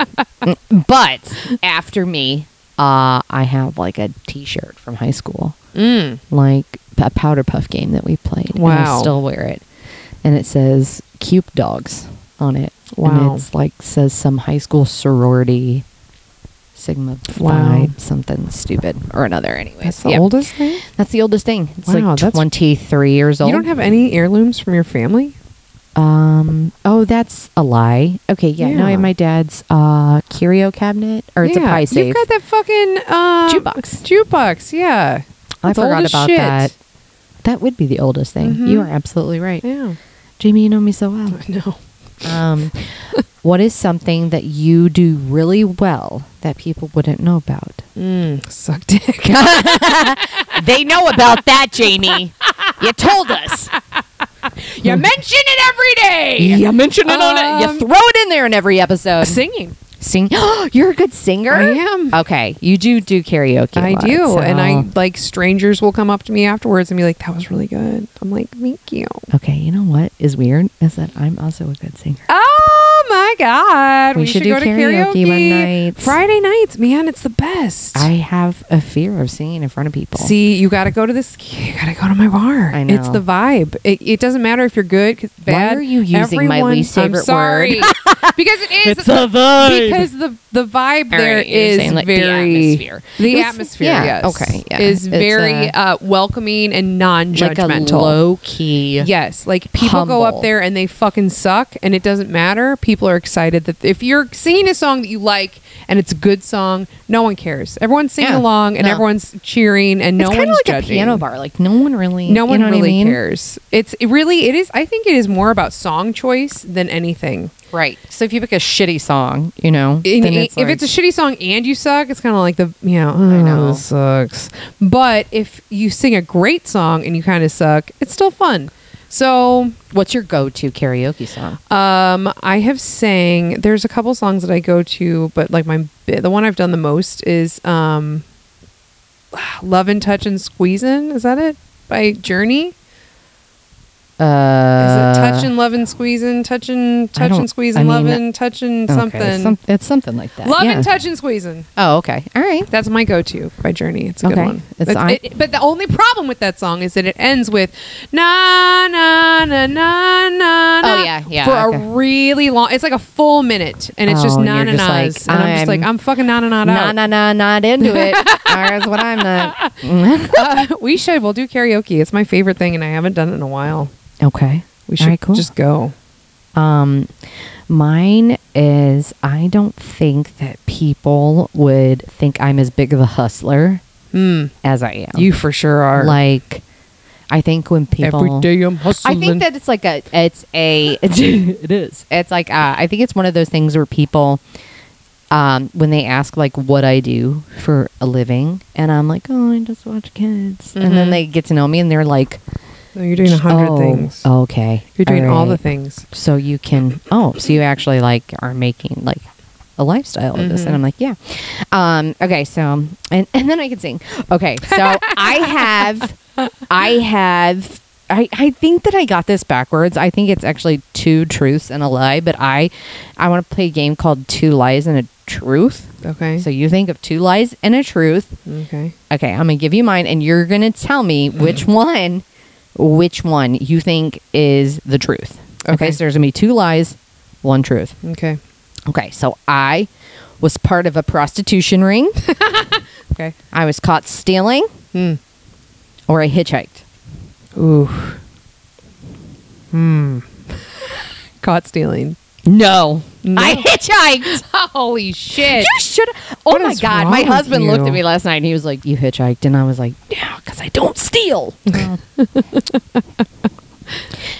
Speaker 3: but after me, uh, I have like a T-shirt from high school,
Speaker 2: Mm.
Speaker 3: like a powder puff game that we played. and I
Speaker 2: Wow.
Speaker 3: still wear it, and it says "Cute Dogs" on it.
Speaker 2: Wow.
Speaker 3: and it's like says some high school sorority, Sigma
Speaker 2: Wow.
Speaker 3: Phi, something stupid or another. Anyway,
Speaker 2: That's the oldest thing.
Speaker 3: That's the oldest thing. It's
Speaker 2: Wow,
Speaker 3: like twenty three years old.
Speaker 2: You don't have any heirlooms from your family?
Speaker 3: Um. Oh, that's a lie. Okay. Yeah. No, I
Speaker 2: Yeah.
Speaker 3: have my dad's uh curio cabinet, or it's a pie safe.
Speaker 2: You've got that fucking um,
Speaker 3: Jukebox.
Speaker 2: Jukebox, yeah.
Speaker 3: I
Speaker 2: It's old
Speaker 3: forgot
Speaker 2: as
Speaker 3: about
Speaker 2: shit.
Speaker 3: that. That would be the oldest thing.
Speaker 2: Mhm.
Speaker 3: You are absolutely right,
Speaker 2: Yeah.
Speaker 3: Jamie. You know me so well.
Speaker 2: Know.
Speaker 3: Um, what is something that you do really well that people wouldn't know about?
Speaker 2: Mm, suck dick.
Speaker 3: they know about that, Jamie. You told us.
Speaker 2: You mention it every day.
Speaker 3: You mention it on it.
Speaker 2: Um,
Speaker 3: You throw it in there in every episode.
Speaker 2: Singing.
Speaker 3: Sing. You're a good singer.
Speaker 2: I am.
Speaker 3: Okay, you do do karaoke. a
Speaker 2: I
Speaker 3: lot,
Speaker 2: do. And I
Speaker 3: so-
Speaker 2: like strangers will come up to me afterwards and be like, that was really good. I'm like, thank you.
Speaker 3: Okay, you know what is weird is that I'm also a good singer.
Speaker 2: Oh my God.
Speaker 3: We
Speaker 2: We,
Speaker 3: should
Speaker 2: should,
Speaker 3: do
Speaker 2: go to
Speaker 3: karaoke
Speaker 2: karaoke,
Speaker 3: one night.
Speaker 2: Friday nights, man. It's the best.
Speaker 3: I have a fear of singing in front of people.
Speaker 2: See, you got to go to this. You got to go to my bar.
Speaker 3: I know.
Speaker 2: It's the vibe. It, it doesn't matter if you're good, 'cause
Speaker 3: Why
Speaker 2: bad.
Speaker 3: are you using my least favorite
Speaker 2: I'm sorry. because it is
Speaker 3: It's a vibe.
Speaker 2: Because the the vibe
Speaker 3: All
Speaker 2: there
Speaker 3: right, you're
Speaker 2: is
Speaker 3: saying, like, the
Speaker 2: very
Speaker 3: atmosphere.
Speaker 2: The
Speaker 3: It's-
Speaker 2: atmosphere,
Speaker 3: yeah,
Speaker 2: yes,
Speaker 3: okay, yeah.
Speaker 2: is
Speaker 3: It's,
Speaker 2: very
Speaker 3: uh,
Speaker 2: uh, welcoming and
Speaker 3: like a
Speaker 2: non-judgmental.
Speaker 3: low key.
Speaker 2: Yes, like people go
Speaker 3: Humble.
Speaker 2: up there and they fucking suck, and it doesn't matter. People are excited that if you're singing a song that you like and it's a good song, no one cares. Everyone's singing
Speaker 3: Yeah,
Speaker 2: along and
Speaker 3: no.
Speaker 2: everyone's cheering, and
Speaker 3: It's
Speaker 2: no
Speaker 3: kind
Speaker 2: one's
Speaker 3: of like
Speaker 2: judging.
Speaker 3: a piano bar. Like no one really.
Speaker 2: No
Speaker 3: you
Speaker 2: one
Speaker 3: know what I
Speaker 2: really
Speaker 3: mean?
Speaker 2: cares. It's it really it is. I think it is more about song choice than anything.
Speaker 3: Right. So if you pick a shitty song, you know,
Speaker 2: And
Speaker 3: then it's
Speaker 2: if
Speaker 3: like-
Speaker 2: it's a shitty song and you suck, it's kind of like the you know,
Speaker 3: I
Speaker 2: oh,
Speaker 3: know.
Speaker 2: this sucks. But if you sing a great song and you kind of suck, it's still fun. So
Speaker 3: what's your go-to karaoke song?
Speaker 2: um, I have sang. There's a couple songs that I go to, but like my the one I've done the most is um, "Love and Touch and Squeezin'." Is that it by Journey? Is
Speaker 3: Uh,
Speaker 2: it touching, loving, squeezing, touching,
Speaker 3: I don't-
Speaker 2: touching,
Speaker 3: I
Speaker 2: squeezing,
Speaker 3: mean,
Speaker 2: loving, touching,
Speaker 3: okay,
Speaker 2: something?
Speaker 3: some- it's something like that.
Speaker 2: Loving,
Speaker 3: yeah.
Speaker 2: touching, squeezing.
Speaker 3: Oh, okay. All right.
Speaker 2: That's my go-to by Journey. It's a
Speaker 3: Okay.
Speaker 2: good one.
Speaker 3: It's-
Speaker 2: It's-
Speaker 3: I-
Speaker 2: it- but the only problem with that song is that it ends with na na na na na.
Speaker 3: Oh,
Speaker 2: na
Speaker 3: yeah, yeah,
Speaker 2: For
Speaker 3: okay.
Speaker 2: a really long. It's like a full minute, and it's just
Speaker 3: Oh, and
Speaker 2: na
Speaker 3: you're
Speaker 2: na
Speaker 3: just like,
Speaker 2: na's, and I'm just like,
Speaker 3: I'm-
Speaker 2: I'm fucking na na na
Speaker 3: Nah,
Speaker 2: out.
Speaker 3: nah, nah, not into it. That's what I'm not.
Speaker 2: Uh, we should. We'll do karaoke. It's my favorite thing, and I haven't done it in a while.
Speaker 3: Okay.
Speaker 2: We should
Speaker 3: right, cool.
Speaker 2: just go.
Speaker 3: Um, mine is I don't think that people would think I'm as big of a hustler
Speaker 2: Hmm.
Speaker 3: as I am.
Speaker 2: You for sure are.
Speaker 3: like, I think when people
Speaker 2: every day I'm hustling.
Speaker 3: I think that it's like a it's a it is it's like uh, I think it's one of those things where people um when they ask like what I do for a living and I'm like oh I just watch kids and then
Speaker 2: Mhm.
Speaker 3: they get to know me and they're like
Speaker 2: No, you're doing a hundred
Speaker 3: oh,
Speaker 2: things.
Speaker 3: okay
Speaker 2: You're doing all the things.
Speaker 3: so you can oh so you actually like are making like a lifestyle of this
Speaker 2: Mhm.
Speaker 3: and i'm like yeah um okay so and and then i can sing okay so i have i have I, I think that I got this backwards. I think it's actually two truths and a lie, but I I want to play a game called Two Lies and a Truth.
Speaker 2: Okay.
Speaker 3: So you think of two lies and a truth.
Speaker 2: okay.
Speaker 3: Okay, I'm gonna give you mine, and you're gonna tell me which one, which one you think is the truth. Okay,
Speaker 2: Okay.
Speaker 3: so there's gonna be two lies, one truth.
Speaker 2: Okay.
Speaker 3: Okay, so I was part of a prostitution ring.
Speaker 2: Okay.
Speaker 3: I was caught stealing,
Speaker 2: Hmm.
Speaker 3: or I hitchhiked.
Speaker 2: Ooh. Hmm. Caught stealing.
Speaker 3: No,
Speaker 2: No.
Speaker 3: I hitchhiked.
Speaker 2: Holy shit.
Speaker 3: You should. Oh
Speaker 2: What
Speaker 3: my god! My husband looked at me last night and he was like, "You hitchhiked," and I was like, "Yeah, because I don't steal."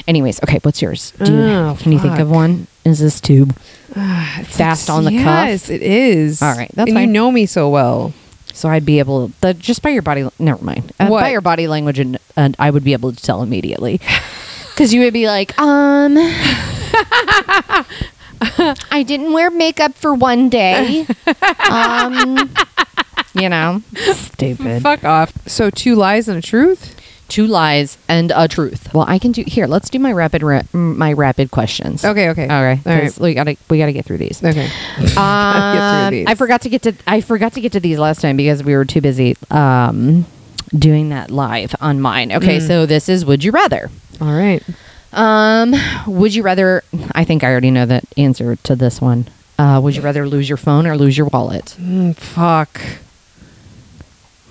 Speaker 3: Anyways, okay, what's yours? Do you,
Speaker 2: Oh,
Speaker 3: can you think of one? Is this tube?
Speaker 2: It's
Speaker 3: Fast on the cuff?
Speaker 2: Yes, it is.
Speaker 3: All right, that's
Speaker 2: and
Speaker 3: fine.
Speaker 2: you know me so well.
Speaker 3: So I'd be able the just by your body. Never mind. Uh, by your body language, and, and I would be able to tell immediately. Because you would be like, um, I didn't wear makeup for one day. Um, you know, stupid.
Speaker 2: Fuck off. So two lies and a truth.
Speaker 3: two lies, and a truth. Well, I can do here. Let's do my rapid ra- my rapid questions.
Speaker 2: Okay, okay.
Speaker 3: All right.
Speaker 2: All right.
Speaker 3: 'cause We gotta we gotta get through these.
Speaker 2: Okay.
Speaker 3: Um,
Speaker 2: these.
Speaker 3: I forgot to get to I forgot to get to these last time because we were too busy um, doing that live on mine. Okay,
Speaker 2: Mm.
Speaker 3: so this is would you rather?
Speaker 2: All right.
Speaker 3: Um, would you rather? I think I already know the answer to this one. Uh, would you rather lose your phone or lose your wallet?
Speaker 2: Mm, fuck.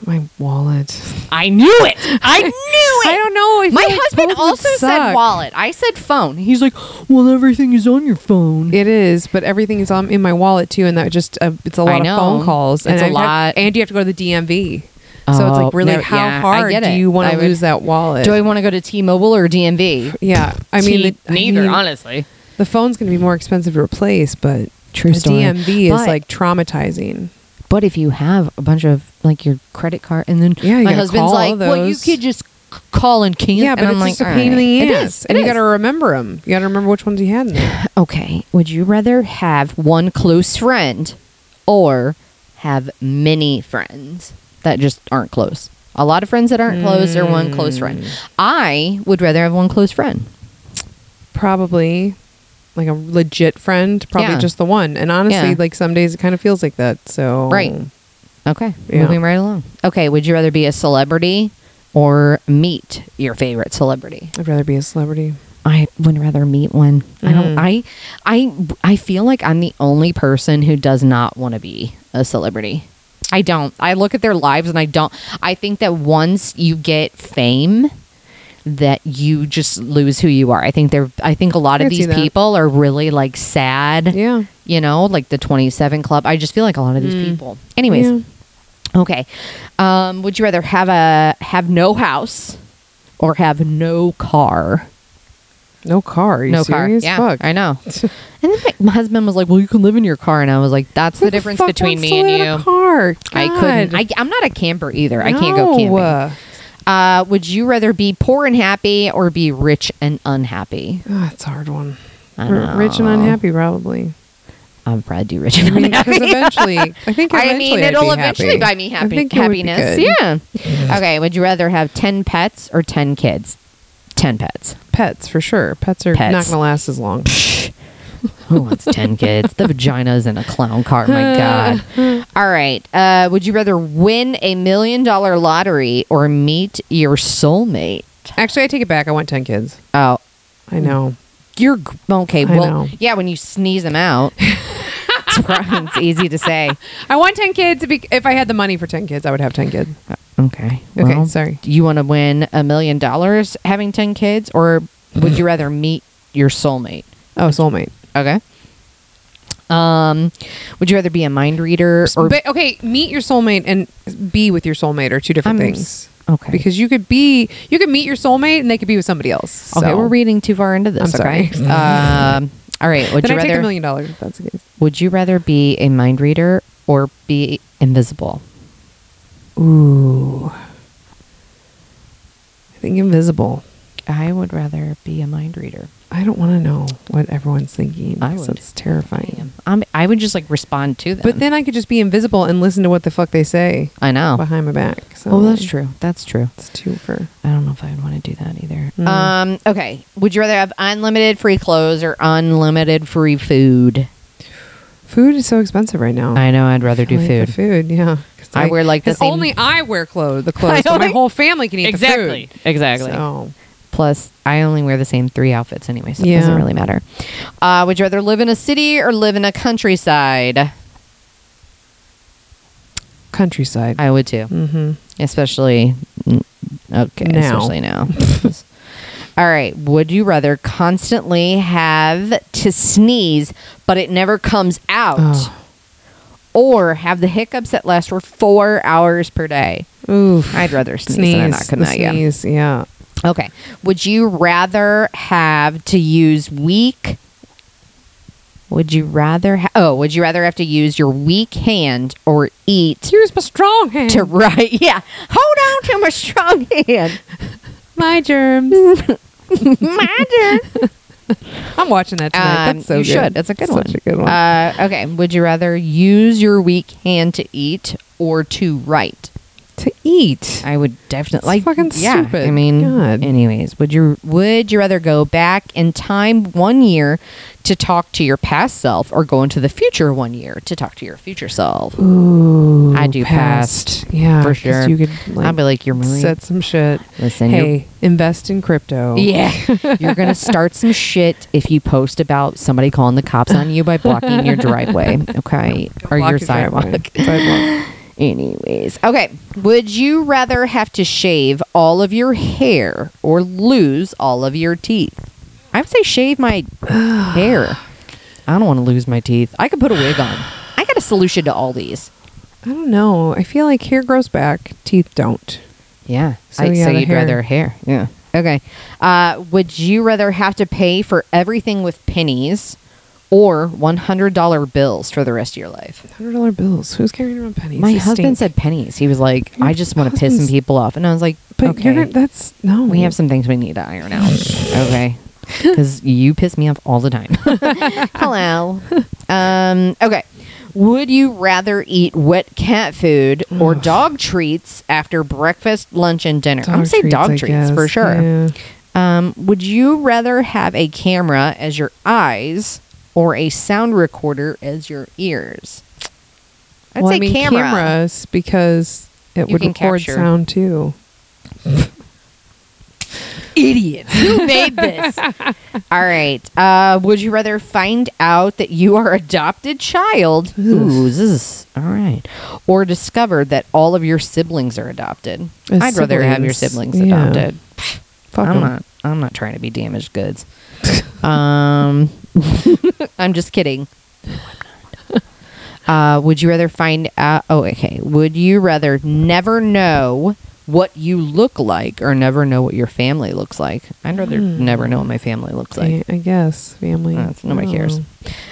Speaker 2: My wallet.
Speaker 3: I knew it. I knew it.
Speaker 2: I don't know. I
Speaker 3: My
Speaker 2: like
Speaker 3: husband also said wallet. I said phone. He's like, well, everything is on your phone.
Speaker 2: It is, but everything is on in my wallet too, and that just uh, it's a lot of phone calls. and
Speaker 3: It's a
Speaker 2: I've had-
Speaker 3: lot.
Speaker 2: and you have to go to the DMV. So it's
Speaker 3: Oh,
Speaker 2: like really,
Speaker 3: no,
Speaker 2: how
Speaker 3: yeah, I
Speaker 2: hard do you want
Speaker 3: I
Speaker 2: to lose that wallet?
Speaker 3: Do I want to go to T-Mobile or DMV?
Speaker 2: yeah, I mean,
Speaker 3: T-
Speaker 2: the, I
Speaker 3: neither.
Speaker 2: mean,
Speaker 3: honestly,
Speaker 2: the phone's going to be more expensive to replace, but
Speaker 3: True
Speaker 2: the
Speaker 3: story.
Speaker 2: DMV is like traumatizing.
Speaker 3: But if you have a bunch of like your credit card, and then
Speaker 2: Yeah,
Speaker 3: my husband's like, "Well, you could just call and cancel."
Speaker 2: Yeah, but
Speaker 3: and
Speaker 2: it's
Speaker 3: like,
Speaker 2: a pain in the ass,
Speaker 3: It is.
Speaker 2: and you got to remember them. You got to remember which ones you had in there.
Speaker 3: Okay. Would you rather have one close friend or have many friends that just aren't close? A lot of friends that aren't close or one close friend. I would rather have one close friend.
Speaker 2: Probably like a legit friend, probably
Speaker 3: Yeah.
Speaker 2: just the one. And honestly,
Speaker 3: Yeah.
Speaker 2: like some days it kind of feels like that. So
Speaker 3: Right. Okay.
Speaker 2: Yeah.
Speaker 3: Moving right along. Okay. Would you rather be a celebrity or meet your favorite celebrity?
Speaker 2: I'd rather be a celebrity.
Speaker 3: I would rather meet one. I don't.
Speaker 2: Mm.
Speaker 3: I, I, I feel like I'm the only person who does not want to be a celebrity. I don't. I look at their lives and I don't. I think that once you get fame, that you just lose who you are. I think they're. I think a lot of these people are really like sad.
Speaker 2: Yeah.
Speaker 3: You know, like the 27 Club. I just feel like a lot of these
Speaker 2: Mm.
Speaker 3: people. Anyways,
Speaker 2: Yeah.
Speaker 3: okay. Um, would you rather have a have no house or have no car?
Speaker 2: No car. Are you
Speaker 3: no
Speaker 2: serious?
Speaker 3: car. Yeah,
Speaker 2: Fuck.
Speaker 3: I know. and then my, my husband was like, "Well, you can live in your car," and I was like, "That's
Speaker 2: Who
Speaker 3: the difference between me and
Speaker 2: live in
Speaker 3: you."
Speaker 2: a car.
Speaker 3: I couldn't. I, I'm not a camper either. I can't go
Speaker 2: No.
Speaker 3: camping. Uh, would you rather be poor and happy or be rich and unhappy?
Speaker 2: It's a hard one.
Speaker 3: I
Speaker 2: R- Rich and
Speaker 3: know.
Speaker 2: unhappy, probably.
Speaker 3: I'm probably do rich and
Speaker 2: I
Speaker 3: unhappy.
Speaker 2: because eventually, I think.
Speaker 3: I
Speaker 2: Eventually
Speaker 3: mean,
Speaker 2: I'd
Speaker 3: it'll
Speaker 2: be
Speaker 3: eventually
Speaker 2: happy.
Speaker 3: buy me
Speaker 2: I
Speaker 3: happy
Speaker 2: think it would be
Speaker 3: happiness.
Speaker 2: good.
Speaker 3: Yeah. okay. Would you rather have ten pets or ten kids? Ten pets.
Speaker 2: Pets for sure. Pets are
Speaker 3: Pets.
Speaker 2: not going to last as long.
Speaker 3: Who wants 10 kids? The vagina's in a clown car. My God. All right. Uh, would you rather win a million dollar lottery or meet your soulmate?
Speaker 2: Actually, I take it back. I want ten kids.
Speaker 3: Oh,
Speaker 2: I know.
Speaker 3: you're g- okay.
Speaker 2: I
Speaker 3: Well,
Speaker 2: know.
Speaker 3: yeah, when you sneeze them out, it's, it's easy to say.
Speaker 2: I want ten kids. Be- if I had the money for ten kids, I would have ten kids.
Speaker 3: Okay.
Speaker 2: Okay,
Speaker 3: well,
Speaker 2: sorry.
Speaker 3: Do you want to win a million dollars having 10 kids or would you rather meet your soulmate?
Speaker 2: Oh, soulmate.
Speaker 3: Okay. Um, would you rather be a mind reader or
Speaker 2: but okay, meet your soulmate and be with your soulmate are two different
Speaker 3: I'm
Speaker 2: things.
Speaker 3: okay?
Speaker 2: Because you could be, you could meet your soulmate and they could be with somebody else.
Speaker 3: Okay, we're reading too far into this.
Speaker 2: I'm sorry.
Speaker 3: Okay. um, all right. Would
Speaker 2: Then
Speaker 3: you
Speaker 2: I take a million dollars if that's the case.
Speaker 3: Would you rather be a mind reader or be invisible?
Speaker 2: Ooh. I think invisible.
Speaker 3: I would rather be a mind reader.
Speaker 2: I don't want to know what everyone's thinking.
Speaker 3: I would.
Speaker 2: It's terrifying.
Speaker 3: I'm, I would just like respond to them.
Speaker 2: But then I could just be invisible and listen to what the fuck they say
Speaker 3: I know.
Speaker 2: behind my back. So
Speaker 3: Oh, that's true. That's true.
Speaker 2: It's two for.
Speaker 3: I don't know if I would want to do that either.
Speaker 2: Mm.
Speaker 3: Um. Okay. Would you rather have unlimited free clothes or unlimited free food?
Speaker 2: Food is so expensive right now.
Speaker 3: I know. I'd rather do
Speaker 2: like
Speaker 3: food.
Speaker 2: food, yeah.
Speaker 3: I wear, like, the same-
Speaker 2: Only I wear clothes. The clothes. but my whole family can eat
Speaker 3: Exactly.
Speaker 2: the food.
Speaker 3: Exactly.
Speaker 2: So
Speaker 3: Plus, I only wear the same three outfits anyway, so it doesn't really matter. Uh, would you rather live in a city or live in a countryside?
Speaker 2: countryside.
Speaker 3: I would too,
Speaker 2: mm-hmm.
Speaker 3: especially okay,
Speaker 2: Now.
Speaker 3: especially now. All right. Would you rather constantly have to sneeze, but it never comes out,
Speaker 2: Oh.
Speaker 3: Or have the hiccups that last for four hours per day?
Speaker 2: Oof.
Speaker 3: I'd rather sneeze,
Speaker 2: sneeze.
Speaker 3: than not
Speaker 2: the
Speaker 3: not yeah.
Speaker 2: sneeze. Yeah.
Speaker 3: Okay. Would you rather have to use weak? Would you rather? Ha- oh, would you rather have to use your weak hand or eat
Speaker 2: Here's my strong hand.
Speaker 3: to write? Yeah, hold on to my strong hand.
Speaker 2: my germs.
Speaker 3: My turn.
Speaker 2: I'm watching that tonight.
Speaker 3: Um,
Speaker 2: That's so
Speaker 3: you
Speaker 2: good.
Speaker 3: should. It's a good
Speaker 2: Such
Speaker 3: one.
Speaker 2: a good one.
Speaker 3: Uh, okay. Would you rather use your weak hand to eat or to write?
Speaker 2: Eat.
Speaker 3: I would definitely like
Speaker 2: fucking
Speaker 3: yeah,
Speaker 2: stupid.
Speaker 3: I mean,
Speaker 2: God.
Speaker 3: anyways, would you would you rather go back in time one year to talk to your past self, or go into the future one year to talk to your future self?
Speaker 2: Ooh,
Speaker 3: I do past,
Speaker 2: Yeah,
Speaker 3: for sure.
Speaker 2: You could like,
Speaker 3: I'd be like, you're Marie.
Speaker 2: set some shit.
Speaker 3: Listen,
Speaker 2: hey, invest in crypto.
Speaker 3: Yeah, you're gonna start some shit if you post about somebody calling the cops on you by blocking your driveway, okay, or
Speaker 2: Block
Speaker 3: your
Speaker 2: your
Speaker 3: sidewalk.
Speaker 2: Sidewalk.
Speaker 3: Anyways, okay. Would you rather have to shave all of your hair or lose all of your teeth? I would say shave my hair. I don't want to lose my teeth. I could put a wig on. I got a solution to all these.
Speaker 2: I don't know. I feel like hair grows back, teeth don't.
Speaker 3: Yeah.
Speaker 2: So,
Speaker 3: I,
Speaker 2: yeah,
Speaker 3: so
Speaker 2: the
Speaker 3: you'd
Speaker 2: hair.
Speaker 3: rather hair. Yeah. Okay. Uh, would you rather have to pay for everything with pennies or $100 bills for the rest of your life?
Speaker 2: Hundred dollar bills. Who's carrying around pennies?
Speaker 3: My
Speaker 2: They
Speaker 3: husband
Speaker 2: stink.
Speaker 3: said pennies. He was like,
Speaker 2: Your
Speaker 3: I just want to piss some
Speaker 2: husband's-
Speaker 3: people off. And I was like,
Speaker 2: But
Speaker 3: okay.
Speaker 2: you're not, that's no.
Speaker 3: We have some things we need to iron out. okay. Because you piss me off all the time. Hello. Um, okay. Would you rather eat wet cat food or dog treats after breakfast, lunch, and dinner? I'm going to say dog
Speaker 2: I
Speaker 3: treats for
Speaker 2: guess.
Speaker 3: sure.
Speaker 2: Yeah.
Speaker 3: Um, would you rather have a camera as your eyes or a sound recorder as your ears? I'd
Speaker 2: well,
Speaker 3: say
Speaker 2: I mean
Speaker 3: camera.
Speaker 2: cameras because it
Speaker 3: You
Speaker 2: would record
Speaker 3: capture.
Speaker 2: sound too.
Speaker 3: idiots. Who made this? All right. Uh, would you rather find out that you are adopted child? Ooh, this is all right. Or discover that all of your siblings are adopted.
Speaker 2: As
Speaker 3: I'd rather have your
Speaker 2: siblings,
Speaker 3: siblings
Speaker 2: yeah.
Speaker 3: adopted.
Speaker 2: Fuck
Speaker 3: I'm
Speaker 2: 'em.
Speaker 3: not. I'm not trying to be damaged goods. um, I'm just kidding. Uh, would you rather find out? Oh, okay. Would you rather never know what you look like or never know what your family looks like? I'd rather never know what my family looks like.
Speaker 2: I, I guess family.
Speaker 3: Uh, nobody
Speaker 2: don't
Speaker 3: cares.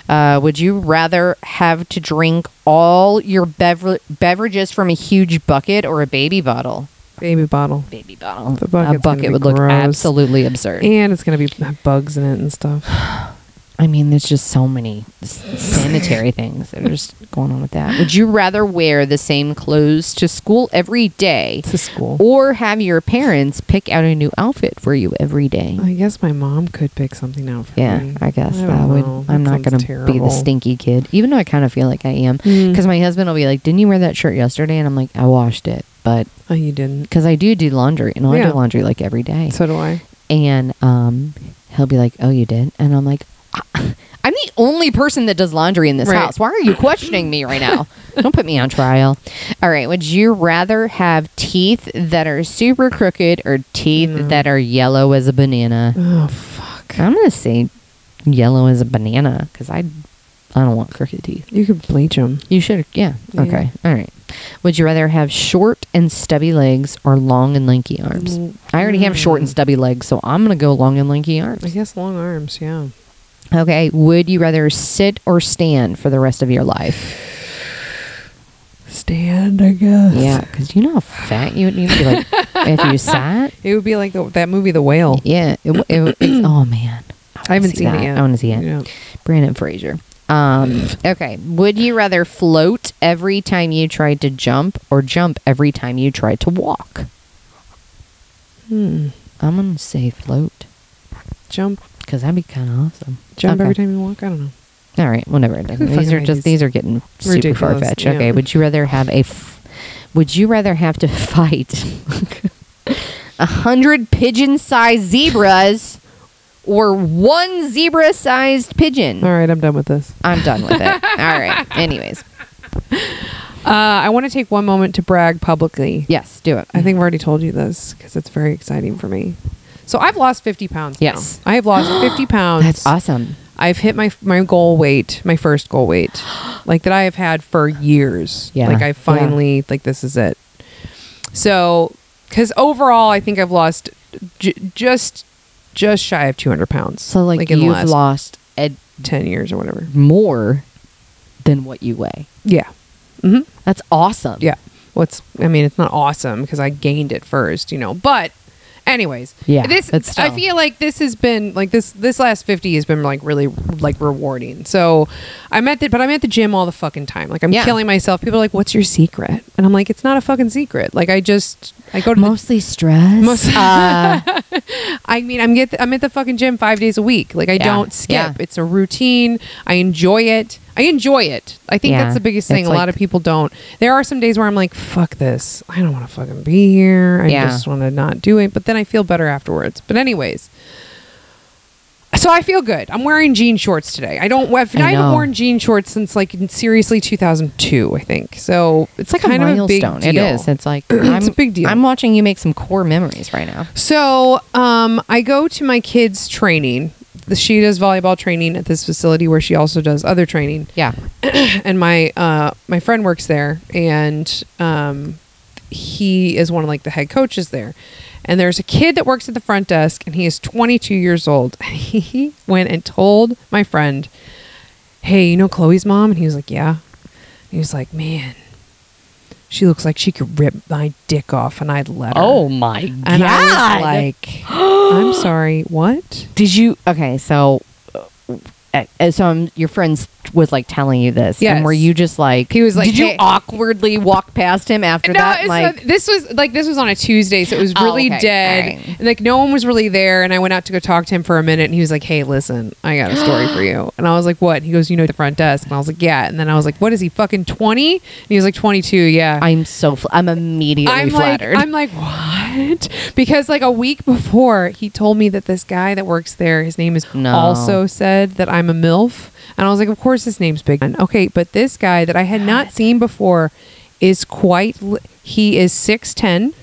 Speaker 3: Uh, would you rather have to drink all your bever- beverages from a huge bucket or a baby bottle?
Speaker 2: Baby bottle.
Speaker 3: Baby bottle.
Speaker 2: The
Speaker 3: a bucket would look absolutely absurd.
Speaker 2: And it's gonna be bugs in it and stuff.
Speaker 3: I mean, there's just so many sanitary things that are just going on with that. Would you rather wear the same clothes to school every day
Speaker 2: To school.
Speaker 3: or have your parents pick out a new outfit for you every day?
Speaker 2: I guess my mom could pick something out for
Speaker 3: Yeah,
Speaker 2: me.
Speaker 3: I guess
Speaker 2: I
Speaker 3: that would.
Speaker 2: know.
Speaker 3: I'm
Speaker 2: That
Speaker 3: not going to be the stinky kid, even though I kind of feel like I am.
Speaker 2: Mm.
Speaker 3: Because my husband will be like, "Didn't you wear that shirt yesterday?" And I'm like, "I washed it," but
Speaker 2: Oh, you didn't.
Speaker 3: because I do do laundry, and I
Speaker 2: Yeah.
Speaker 3: do laundry like every day.
Speaker 2: So do I.
Speaker 3: and um, he'll be like, "Oh, you did?" And I'm like, "I'm the only person that does laundry in this
Speaker 2: Right.
Speaker 3: house. Why are you questioning me right now? Don't put me on trial." All right. Would you rather have teeth that are super crooked or teeth
Speaker 2: No.
Speaker 3: that are yellow as a banana?
Speaker 2: Oh fuck.
Speaker 3: I'm gonna say yellow as a banana because I, I don't want crooked teeth.
Speaker 2: You could bleach them.
Speaker 3: You should, yeah.
Speaker 2: Yeah.
Speaker 3: Okay. All right. Would you rather have short and stubby legs or long and lanky arms?
Speaker 2: Mm,
Speaker 3: I already have short and stubby legs, so I'm gonna go long and lanky arms.
Speaker 2: I guess long arms. Yeah.
Speaker 3: Okay. Would you rather sit or stand for the rest of your life?
Speaker 2: Stand, I guess.
Speaker 3: Yeah, because you know how fat you would need to be like if you sat.
Speaker 2: It would be like the, that movie, The Whale.
Speaker 3: Yeah. It, it, it's, oh man.
Speaker 2: I haven't
Speaker 3: see
Speaker 2: seen
Speaker 3: that.
Speaker 2: it yet.
Speaker 3: I want to see it.
Speaker 2: Yeah.
Speaker 3: Brendan Fraser. Um, okay. Would you rather float every time you tried to jump or jump every time you tried to walk?
Speaker 2: Hmm.
Speaker 3: I'm gonna say float
Speaker 2: Jump,
Speaker 3: because that'd be kind of awesome.
Speaker 2: jump
Speaker 3: Okay.
Speaker 2: every time you walk. I don't know.
Speaker 3: All right, whatever. it.
Speaker 2: Who
Speaker 3: These are just
Speaker 2: these?
Speaker 3: these are getting super
Speaker 2: Ridiculous,
Speaker 3: far fetched.
Speaker 2: yeah.
Speaker 3: Okay. Would you rather have a? F- would you rather have to fight a hundred pigeon-sized zebras or one zebra-sized pigeon?
Speaker 2: All right, I'm done with this.
Speaker 3: I'm done with it. All right. Anyways,
Speaker 2: Uh, I want to take one moment to brag publicly.
Speaker 3: yes, do it.
Speaker 2: I think I've already told you this because it's very exciting for me. So I've lost 50 pounds. now.
Speaker 3: Yes.
Speaker 2: I have lost 50 pounds.
Speaker 3: That's awesome.
Speaker 2: I've hit my my goal weight, my first goal weight, like that I have had for years.
Speaker 3: Yeah.
Speaker 2: Like I
Speaker 3: Yeah.
Speaker 2: finally like this is it. So, because overall, I think I've lost j- just just shy of 200 pounds.
Speaker 3: So like,
Speaker 2: the
Speaker 3: you've lost a
Speaker 2: 10 years or whatever.
Speaker 3: more than what you weigh.
Speaker 2: Yeah. hmm
Speaker 3: That's awesome.
Speaker 2: Yeah. What's I mean, it's not awesome because I gained it first, you know, but Anyways,
Speaker 3: Yeah,
Speaker 2: this. I feel like this has been like this this last fifty has been like really like rewarding. So I'm at the but I'm at the gym all the fucking time. Like I'm
Speaker 3: Yeah.
Speaker 2: killing myself. People are like, "What's your secret?" And I'm like, "It's not a fucking secret. Like I just I go to the
Speaker 3: Mostly stress.
Speaker 2: Most-
Speaker 3: uh,
Speaker 2: I mean, I'm get I'm at the fucking gym five days a week. Like I
Speaker 3: Yeah,
Speaker 2: don't skip.
Speaker 3: yeah.
Speaker 2: It's a routine. I enjoy it. I enjoy it. I think
Speaker 3: Yeah,
Speaker 2: that's the biggest thing. a lot of people don't. There are some days where I'm like, "Fuck this! I don't want to fucking be here. I
Speaker 3: Yeah.
Speaker 2: just want to not do it." But then I feel better afterwards. But anyways. So I feel good. I'm wearing jean shorts today. I don't. I've,
Speaker 3: I
Speaker 2: I haven't worn jean shorts since like seriously 2002. I think. So it's,
Speaker 3: it's like
Speaker 2: kind
Speaker 3: a
Speaker 2: of a big deal.
Speaker 3: It is. It's like
Speaker 2: It's
Speaker 3: I'm,
Speaker 2: a big deal.
Speaker 3: I'm watching you make some core memories right now.
Speaker 2: So um, I go to my kids' training. She does volleyball training at this facility where she also does other training.
Speaker 3: Yeah.
Speaker 2: And my uh, my friend works there, and um, he is one of like the head coaches there. And there's a kid that works at the front desk, and he is 22 years old. he went and told my friend, "Hey, you know Chloe's mom?" And he was like, "Yeah." And he was like, "Man." She looks like she could rip my dick off, and I'd let her.
Speaker 3: Oh my god!
Speaker 2: And I was like, I'm sorry, what?
Speaker 3: Did you? Okay, so uh, uh, so um, your friends was like telling you this,
Speaker 2: Yes.
Speaker 3: and were you just like
Speaker 2: He was like,
Speaker 3: Did you awkwardly walk past him after that?
Speaker 2: it's
Speaker 3: Like,
Speaker 2: not- this was like this was on a Tuesday, so it was
Speaker 3: Oh,
Speaker 2: really
Speaker 3: okay.
Speaker 2: dead. And, like no one was really there, and I went out to go talk to him for a minute, and he was like, "Hey, listen, I got a story for you." And I was like, "What?" He goes, "You know the front desk," and I was like, "Yeah." And then I was like, "What is he fucking 20? And he was like, "22, yeah."
Speaker 3: I'm so fl- I'm immediately
Speaker 2: I'm
Speaker 3: flattered.
Speaker 2: like, I'm like, what? Because like a week before, he told me that this guy that works there, his name is
Speaker 3: No.
Speaker 2: also said that I'm a milf, and I was like, of course his name's Big. Ben. Okay, but this guy that I had not seen before is quite. Li- he is six ten.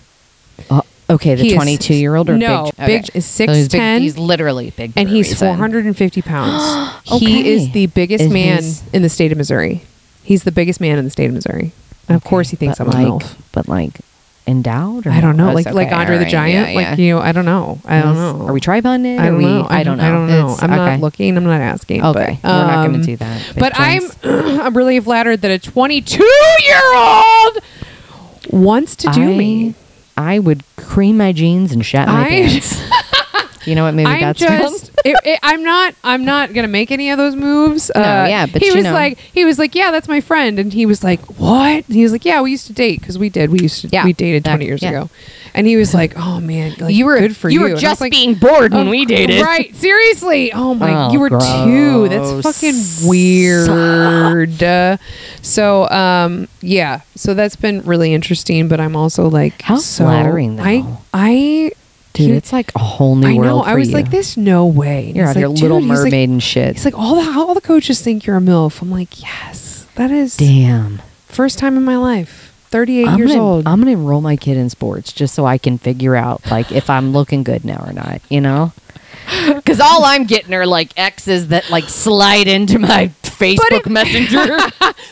Speaker 3: Uh, okay, the 22 year old or
Speaker 2: no,
Speaker 3: big?
Speaker 2: Big
Speaker 3: okay.
Speaker 2: is
Speaker 3: So he's big-
Speaker 2: 6'10",
Speaker 3: He's literally big,
Speaker 2: and he's
Speaker 3: reason.
Speaker 2: 450 pounds.
Speaker 3: Okay.
Speaker 2: He is the biggest
Speaker 3: And
Speaker 2: man
Speaker 3: he's-
Speaker 2: in the state of Missouri. He's the biggest man in the state of Missouri, and of
Speaker 3: Okay,
Speaker 2: course he thinks I'm a
Speaker 3: like,
Speaker 2: milf.
Speaker 3: But like endowed, or
Speaker 2: I don't know, like
Speaker 3: it's
Speaker 2: like
Speaker 3: okay,
Speaker 2: Andre the Giant,
Speaker 3: yeah,
Speaker 2: like
Speaker 3: yeah.
Speaker 2: you know, I don't know, I don't know.
Speaker 3: Are we tri bonded?
Speaker 2: I don't
Speaker 3: we,
Speaker 2: know.
Speaker 3: I don't know.
Speaker 2: I don't know.
Speaker 3: It's-
Speaker 2: I'm
Speaker 3: okay.
Speaker 2: not looking. I'm not asking.
Speaker 3: Okay,
Speaker 2: but,
Speaker 3: we're not going
Speaker 2: um,
Speaker 3: to do that.
Speaker 2: But I'm I'm really flattered that a 22 year old wants to do
Speaker 3: I,
Speaker 2: me.
Speaker 3: I would cream my jeans and shat my
Speaker 2: I-
Speaker 3: pants. you know what? Maybe
Speaker 2: I'm
Speaker 3: that's
Speaker 2: just. it, it, I'm not. I'm not gonna make any of those moves. Uh,
Speaker 3: No, yeah, but
Speaker 2: he was
Speaker 3: know.
Speaker 2: like, he was like, yeah, that's my friend, and he was like, what? He was like, yeah, we used to date because we did. We used to.
Speaker 3: Yeah,
Speaker 2: we dated
Speaker 3: that-
Speaker 2: 20 years
Speaker 3: yeah.
Speaker 2: ago, and he was like, oh man, like,
Speaker 3: you were
Speaker 2: good for you.
Speaker 3: you were just
Speaker 2: like,
Speaker 3: being bored when
Speaker 2: Oh,
Speaker 3: we dated.
Speaker 2: Right. Seriously. Oh my
Speaker 3: Oh,
Speaker 2: you were two. That's fucking weird. Uh, so um yeah. So that's been really interesting, but I'm also like
Speaker 3: How
Speaker 2: so,
Speaker 3: flattering, though.
Speaker 2: I I
Speaker 3: Dude,
Speaker 2: he-
Speaker 3: it's like a whole new
Speaker 2: I know.
Speaker 3: world.
Speaker 2: I was
Speaker 3: you.
Speaker 2: like, there's no way.
Speaker 3: You're out
Speaker 2: like,
Speaker 3: Little
Speaker 2: "Dude," he's like-
Speaker 3: Mermaid and shit.
Speaker 2: He's like, all the all the coaches think you're a MILF. I'm like, yes. That is
Speaker 3: Damn.
Speaker 2: first time in my life. 38
Speaker 3: I'm
Speaker 2: years
Speaker 3: gonna,
Speaker 2: old.
Speaker 3: I'm gonna enroll my kid in sports just so I can figure out like if I'm looking good now or not. You know. Because all I'm getting are like X's that like slide into my Facebook
Speaker 2: if-
Speaker 3: Messenger.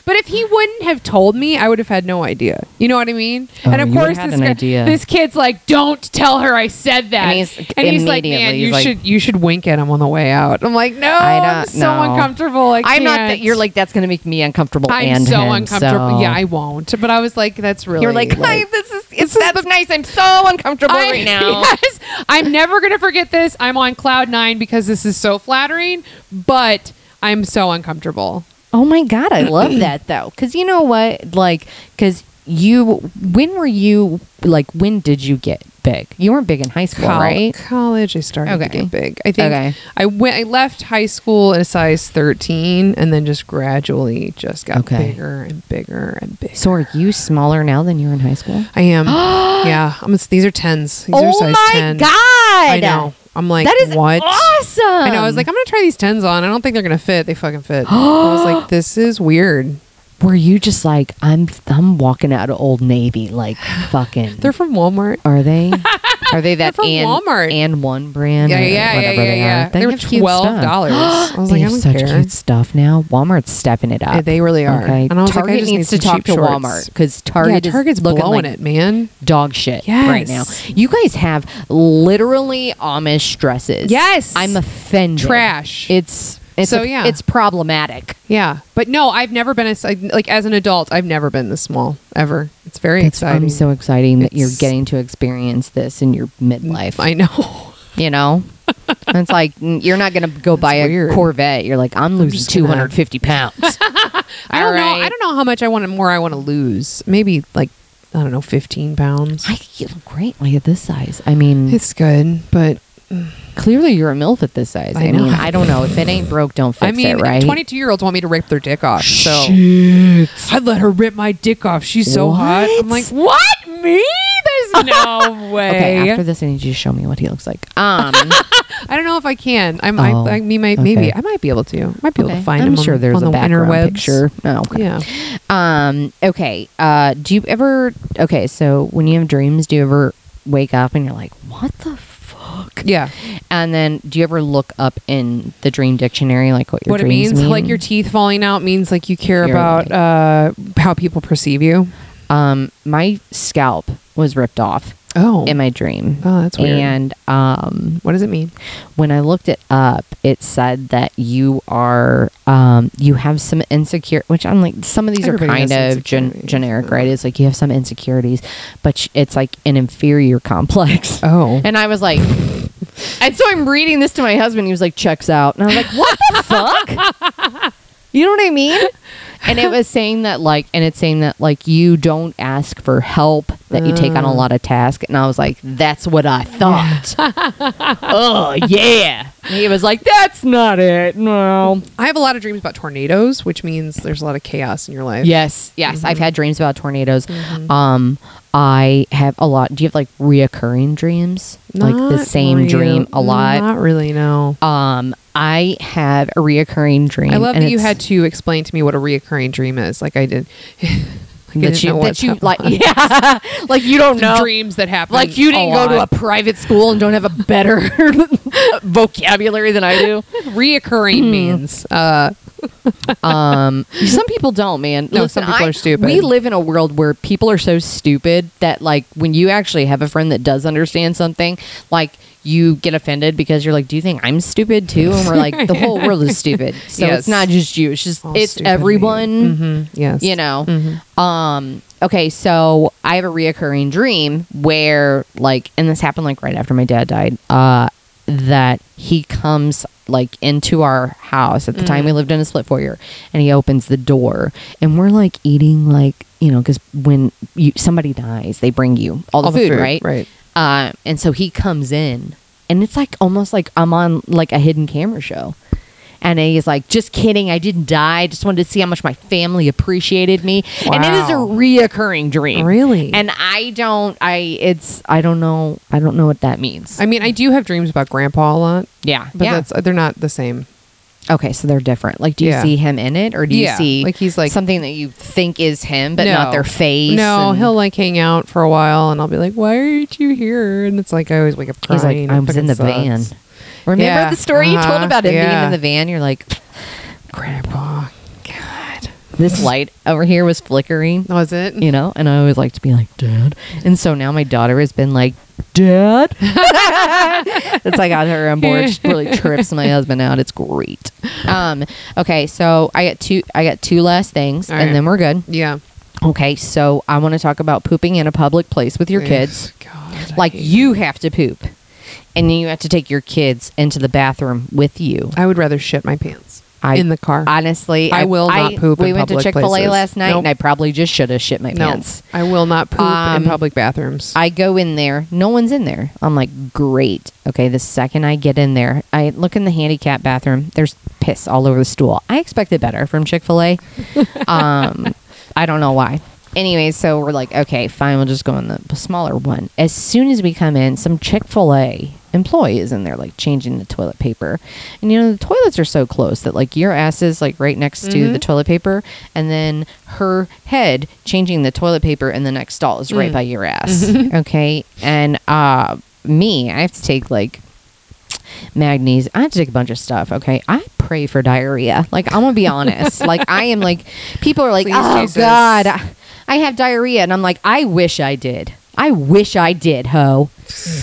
Speaker 2: But if he wouldn't have told me, I would have had no idea. You know what I mean?
Speaker 3: Oh,
Speaker 2: and of course, this,
Speaker 3: an
Speaker 2: guy-
Speaker 3: idea.
Speaker 2: this kid's like, "Don't tell her I said that."
Speaker 3: And he's
Speaker 2: like, "Man,
Speaker 3: he's
Speaker 2: you
Speaker 3: like-
Speaker 2: should you should wink at him on the way out." I'm like, "No,
Speaker 3: I
Speaker 2: I
Speaker 3: don't-
Speaker 2: am so
Speaker 3: no.
Speaker 2: uncomfortable. I
Speaker 3: I'm not that you're like that's gonna make me uncomfortable.
Speaker 2: I'm
Speaker 3: and
Speaker 2: so
Speaker 3: him,
Speaker 2: uncomfortable.
Speaker 3: so-
Speaker 2: Yeah, I won't. But I was like, "That's really."
Speaker 3: You're like, "Hi, this is it's, that's nice. I'm so uncomfortable
Speaker 2: I-
Speaker 3: right now.
Speaker 2: Yes, I'm never gonna forget this. I'm on cloud nine because this is so flattering, but I'm so uncomfortable.
Speaker 3: Oh my god, I love that though. Cuz you know what? Like cuz you when were you like when did you get big? You weren't big in high school,
Speaker 2: Col-
Speaker 3: right?
Speaker 2: College, I started to get big. I think
Speaker 3: Okay.
Speaker 2: I went. I left high school at a size thirteen, and then just gradually just got
Speaker 3: Okay.
Speaker 2: bigger and bigger and bigger.
Speaker 3: So are you smaller now than you were in high school?
Speaker 2: I am. yeah, I'm. These are tens. These are
Speaker 3: oh
Speaker 2: size
Speaker 3: my
Speaker 2: 10.
Speaker 3: god.
Speaker 2: I know. I'm like,
Speaker 3: that is
Speaker 2: what?
Speaker 3: awesome.
Speaker 2: I know. I was like, I'm gonna try these tens on. I don't think they're gonna fit. They fucking fit. I was like, this is weird.
Speaker 3: Were you just like I'm I'm walking out of Old Navy like fucking
Speaker 2: They're from Walmart.
Speaker 3: Are they? Are they that
Speaker 2: from
Speaker 3: and,
Speaker 2: Walmart.
Speaker 3: and one brand?
Speaker 2: Yeah,
Speaker 3: or
Speaker 2: yeah, yeah,
Speaker 3: whatever
Speaker 2: yeah,
Speaker 3: they
Speaker 2: yeah.
Speaker 3: Are. They
Speaker 2: They were
Speaker 3: have cute
Speaker 2: twelve dollars. I was
Speaker 3: they
Speaker 2: like, I
Speaker 3: have
Speaker 2: don't
Speaker 3: such
Speaker 2: care.
Speaker 3: cute stuff now. Walmart's stepping it up.
Speaker 2: Yeah, they really are.
Speaker 3: Okay.
Speaker 2: And I was like, I
Speaker 3: Target
Speaker 2: just
Speaker 3: needs
Speaker 2: need
Speaker 3: to talk to
Speaker 2: shorts.
Speaker 3: Walmart because Target
Speaker 2: yeah, Target's
Speaker 3: looking
Speaker 2: blowing
Speaker 3: like
Speaker 2: it, man.
Speaker 3: dog shit
Speaker 2: Yes.
Speaker 3: right now. You guys have literally Amish dresses.
Speaker 2: Yes.
Speaker 3: I'm offended.
Speaker 2: Trash.
Speaker 3: It's It's
Speaker 2: So,
Speaker 3: a-
Speaker 2: yeah.
Speaker 3: it's problematic.
Speaker 2: Yeah, but no, I've never been as like as an adult. I've never been this small ever. It's very
Speaker 3: It's
Speaker 2: exciting.
Speaker 3: I'm so exciting that you're getting to experience this in your midlife.
Speaker 2: I know.
Speaker 3: you know, it's like you're not going to go buy a
Speaker 2: weird.
Speaker 3: Corvette. You're like, I'm losing
Speaker 2: gonna-
Speaker 3: 250 pounds.
Speaker 2: I don't know. I don't know how much I want to more. I want to lose. Maybe like I don't know, fifteen pounds.
Speaker 3: I you look great like at this size. I mean,
Speaker 2: it's good, but
Speaker 3: clearly you're a milf at this size. I,
Speaker 2: I know.
Speaker 3: mean, I don't know if it ain't broke, don't fix
Speaker 2: I mean,
Speaker 3: it, right?
Speaker 2: twenty-two-year-olds want me to rip their dick off. So I'd let her rip my dick off. She's so hot. I'm like, what me? There's no way.
Speaker 3: Okay, after this, I need you to show me what he looks like. Um,
Speaker 2: I don't know if I can. I'm.
Speaker 3: Oh,
Speaker 2: I, I mean, might, maybe
Speaker 3: okay.
Speaker 2: I might be able to. I might be able to find
Speaker 3: I'm
Speaker 2: him.
Speaker 3: sure
Speaker 2: on,
Speaker 3: there's
Speaker 2: on
Speaker 3: a
Speaker 2: the
Speaker 3: background
Speaker 2: interwebs.
Speaker 3: picture. Oh, okay.
Speaker 2: Yeah.
Speaker 3: Um. Okay. Uh. Do you ever? Okay. So when you have dreams, do you ever wake up and you're like, "What the fuck?"
Speaker 2: Yeah.
Speaker 3: And then, do you ever look up in the dream dictionary, like what your
Speaker 2: what it means,
Speaker 3: mean?
Speaker 2: like your teeth falling out, means like you care
Speaker 3: You're
Speaker 2: about uh, how people perceive you.
Speaker 3: um, my scalp was ripped off
Speaker 2: Oh.
Speaker 3: in my dream.
Speaker 2: Oh, that's weird.
Speaker 3: And um,
Speaker 2: what does it mean?
Speaker 3: when I looked it up, it said that you are um, you have some insecure, which I'm like, some of these
Speaker 2: Everybody
Speaker 3: are kind of gen- generic, right? It's like you have some insecurities, but sh- it's like an inferior complex.
Speaker 2: Oh.
Speaker 3: And I was like, and so I'm reading this to my husband. He was like, checks out. And I was like, what the fuck? You know what I mean? And it was saying that, like, and it's saying that, like, you don't ask for help, that you take on a lot of tasks. And I was like, that's what I thought. oh, yeah. And he was like, that's not it. No.
Speaker 2: I have a lot of dreams about tornadoes, which means there's a lot of chaos in your life.
Speaker 3: Yes, yes.
Speaker 2: Mm-hmm.
Speaker 3: I've had dreams about tornadoes. Um, I have a lot. Do you have like reoccurring dreams? like the same
Speaker 2: real-
Speaker 3: dream a lot?
Speaker 2: Not really. No.
Speaker 3: Um, I have a reoccurring dream.
Speaker 2: I love that you had to explain to me what a reoccurring dream is. Like I did. like
Speaker 3: that you that you like yeah, like you don't know
Speaker 2: dreams that happen.
Speaker 3: Like you didn't go to a private school and don't have a better vocabulary than I do.
Speaker 2: reoccurring
Speaker 3: Hmm.
Speaker 2: means. Uh,
Speaker 3: Um, some people don't, man.
Speaker 2: No, some people
Speaker 3: I-
Speaker 2: are stupid.
Speaker 3: We live in a world where people are so stupid that, like, when you actually have a friend that does understand something, like, you get offended because you're like, "Do you think I'm stupid too?" And we're like, "The whole world is stupid." So
Speaker 2: Yes.
Speaker 3: it's not just you; it's just
Speaker 2: All
Speaker 3: it's everyone.
Speaker 2: mhm, Yes.
Speaker 3: you know um okay so i have a reoccurring dream where like and this happened like right after my dad died uh that he comes like into our house at the time we lived in a split foyer and he opens the door and we're like eating like you know because when you somebody dies they bring you all the,
Speaker 2: All
Speaker 3: food, right
Speaker 2: Right.
Speaker 3: Uh, and so he comes in, and it's like almost like I'm on like a hidden camera show. And he's like, just kidding. I didn't die. I just wanted to see how much my family appreciated me. And it is a
Speaker 2: Wow.
Speaker 3: reoccurring dream.
Speaker 2: Really?
Speaker 3: And I don't, I, it's, I don't know. I don't know what that means.
Speaker 2: I mean, I do have dreams about Grandpa a lot,
Speaker 3: yeah.
Speaker 2: but
Speaker 3: yeah.
Speaker 2: that's they're not the same.
Speaker 3: Okay. So they're different. Like, do you
Speaker 2: Yeah.
Speaker 3: see him in it or do you
Speaker 2: Yeah,
Speaker 3: see
Speaker 2: like he's like-
Speaker 3: something that you think is him, but not their face?
Speaker 2: No,
Speaker 3: and-
Speaker 2: he'll like hang out for a while, and I'll be like, "Why aren't you here?" And it's like I always wake up
Speaker 3: He's
Speaker 2: crying.
Speaker 3: like, I was in
Speaker 2: fucking
Speaker 3: the
Speaker 2: sucks.
Speaker 3: van. Remember
Speaker 2: Yeah,
Speaker 3: the story you told
Speaker 2: uh-huh,
Speaker 3: about him being
Speaker 2: yeah.
Speaker 3: in the van? You're like,
Speaker 2: Grandpa.
Speaker 3: This light over here was flickering,
Speaker 2: was it?
Speaker 3: you know, and I always like to be like, Dad. And so now my daughter has been like, Dad. It's I got her on board. She really trips my husband out. It's great. Um, okay, so I got two I got two last things
Speaker 2: All
Speaker 3: and
Speaker 2: right.
Speaker 3: then we're good.
Speaker 2: Yeah.
Speaker 3: Okay, so I want to talk about pooping in a public place with your kids.
Speaker 2: God,
Speaker 3: Like you have to poop. And then you have to take your kids into the bathroom with you.
Speaker 2: I would rather shit my pants
Speaker 3: I-
Speaker 2: in the car.
Speaker 3: Honestly,
Speaker 2: I will not poop
Speaker 3: We
Speaker 2: in
Speaker 3: went to Chick Fil A last night,
Speaker 2: Nope.
Speaker 3: and I probably just should have shit my
Speaker 2: no,
Speaker 3: pants.
Speaker 2: I will not poop
Speaker 3: Um,
Speaker 2: in public bathrooms.
Speaker 3: I go in there, no one's in there. I'm like, great. Okay, the second I get in there, I look in the handicap bathroom. There's piss all over the stool. I expected better from Chick Fil A. um, I don't know why. Anyway, so we're like, okay, fine, we'll just go in the smaller one. As soon as we come in, some Chick Fil A employee is in there, like changing the toilet paper, and you know the toilets are so close that like your ass is like right next to the mm-hmm. toilet paper, and then her head changing the toilet paper in the next stall is right mm. by your ass. Mm-hmm. okay, and uh, me, I have to take like magnesium. I have to take a bunch of stuff. Okay, I pray for diarrhea. Like I'm gonna be honest. like I am like people are like,
Speaker 2: Please,
Speaker 3: oh
Speaker 2: Jesus."
Speaker 3: God, I have diarrhea, and I'm like, I wish I did. I wish I did, ho.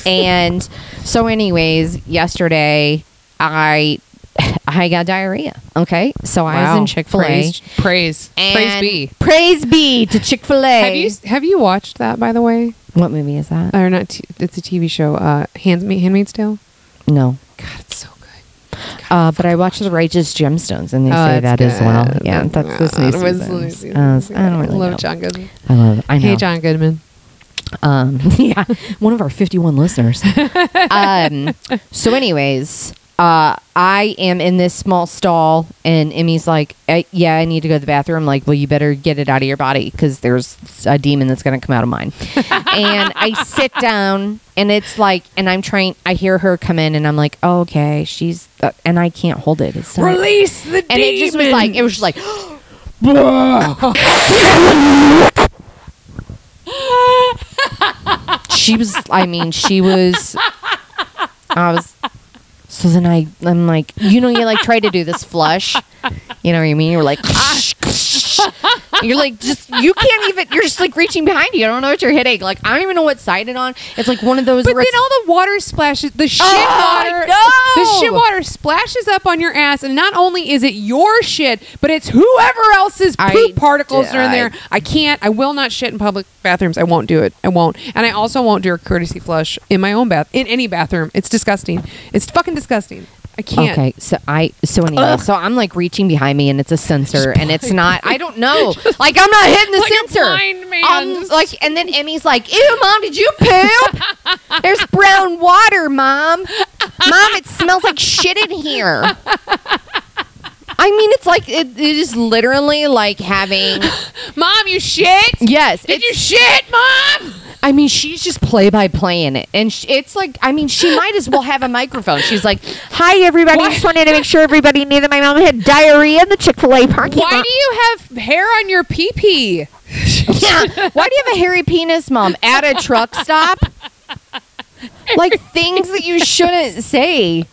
Speaker 3: and so, anyways, yesterday I. I got diarrhea. Okay, so I was
Speaker 2: Wow.
Speaker 3: in Chick Fil A.
Speaker 2: Praise, praise, praise be.
Speaker 3: Praise be to Chick Fil A.
Speaker 2: Have you have you watched that by the way?
Speaker 3: What movie is that?
Speaker 2: Or not? T- it's a TV show. Uh, Handsmaid, Handmaid's Tale.
Speaker 3: no.
Speaker 2: God, it's so good.
Speaker 3: Uh, but I watched The Righteous Gemstones, and they
Speaker 2: Oh,
Speaker 3: say
Speaker 2: it's
Speaker 3: that as well.
Speaker 2: good.
Speaker 3: Yeah, that's this new
Speaker 2: was
Speaker 3: season.
Speaker 2: new
Speaker 3: Uh. I don't really
Speaker 2: love
Speaker 3: know.
Speaker 2: John Goodman.
Speaker 3: I love. I know.
Speaker 2: Hey, John Goodman.
Speaker 3: Um, yeah, one of our 51 listeners. um, so, anyways, uh, I am in this small stall, and Emmy's like, "Eh, "Yeah, I need to go to the bathroom." I'm like, "Well, you better get it out of your body because there's a demon that's going to come out of mine." and I sit down, and it's like, and I'm trying. I hear her come in, and I'm like, oh, "Okay, she's," uh, and I can't hold it. It's not-
Speaker 2: Release the demon.
Speaker 3: and it just was like, it was just like. she was i mean she was i was so then i i'm like you know you like try to do this flush you know what i mean you're like you're like just you can't even you're just like reaching behind you i don't know what you're hitting like i don't even know what side it on it's like one of those
Speaker 2: But then all the water splashes, the shit
Speaker 3: Oh,
Speaker 2: water,
Speaker 3: know!
Speaker 2: the shit water splashes up on your ass, and not only is it your shit, but it's whoever else's
Speaker 3: I-
Speaker 2: poop particles that are in there. I can't. I will not shit in public bathrooms. I won't do it. I won't, and I also won't do a courtesy flush in my own bath in any bathroom. It's disgusting. It's fucking disgusting. I can't.
Speaker 3: Okay, so I so anyway,
Speaker 2: Ugh.
Speaker 3: so I'm like reaching behind me and it's a sensor and it's not I don't know. like I'm not hitting the
Speaker 2: Like
Speaker 3: sensor.
Speaker 2: blind man,
Speaker 3: Um, like and then Emmy's like, "Ew, mom, did you poop? There's brown water, mom. Mom, it smells like shit in here." I mean, it's like it, it is literally like having
Speaker 2: Mom, you shit.
Speaker 3: yes.
Speaker 2: Did you shit, mom?
Speaker 3: I mean, she's just play by playing it, and sh- it's like, I mean, she might as well have a microphone. She's like, "Hi, everybody.
Speaker 2: Why-
Speaker 3: Just wanted to make sure everybody knew that my mom had diarrhea in the Chick Fil A parking lot."
Speaker 2: Why
Speaker 3: lot."
Speaker 2: do you have hair on your pee pee?
Speaker 3: yeah. Why do you have a hairy penis, mom? At a truck stop? like things that you shouldn't say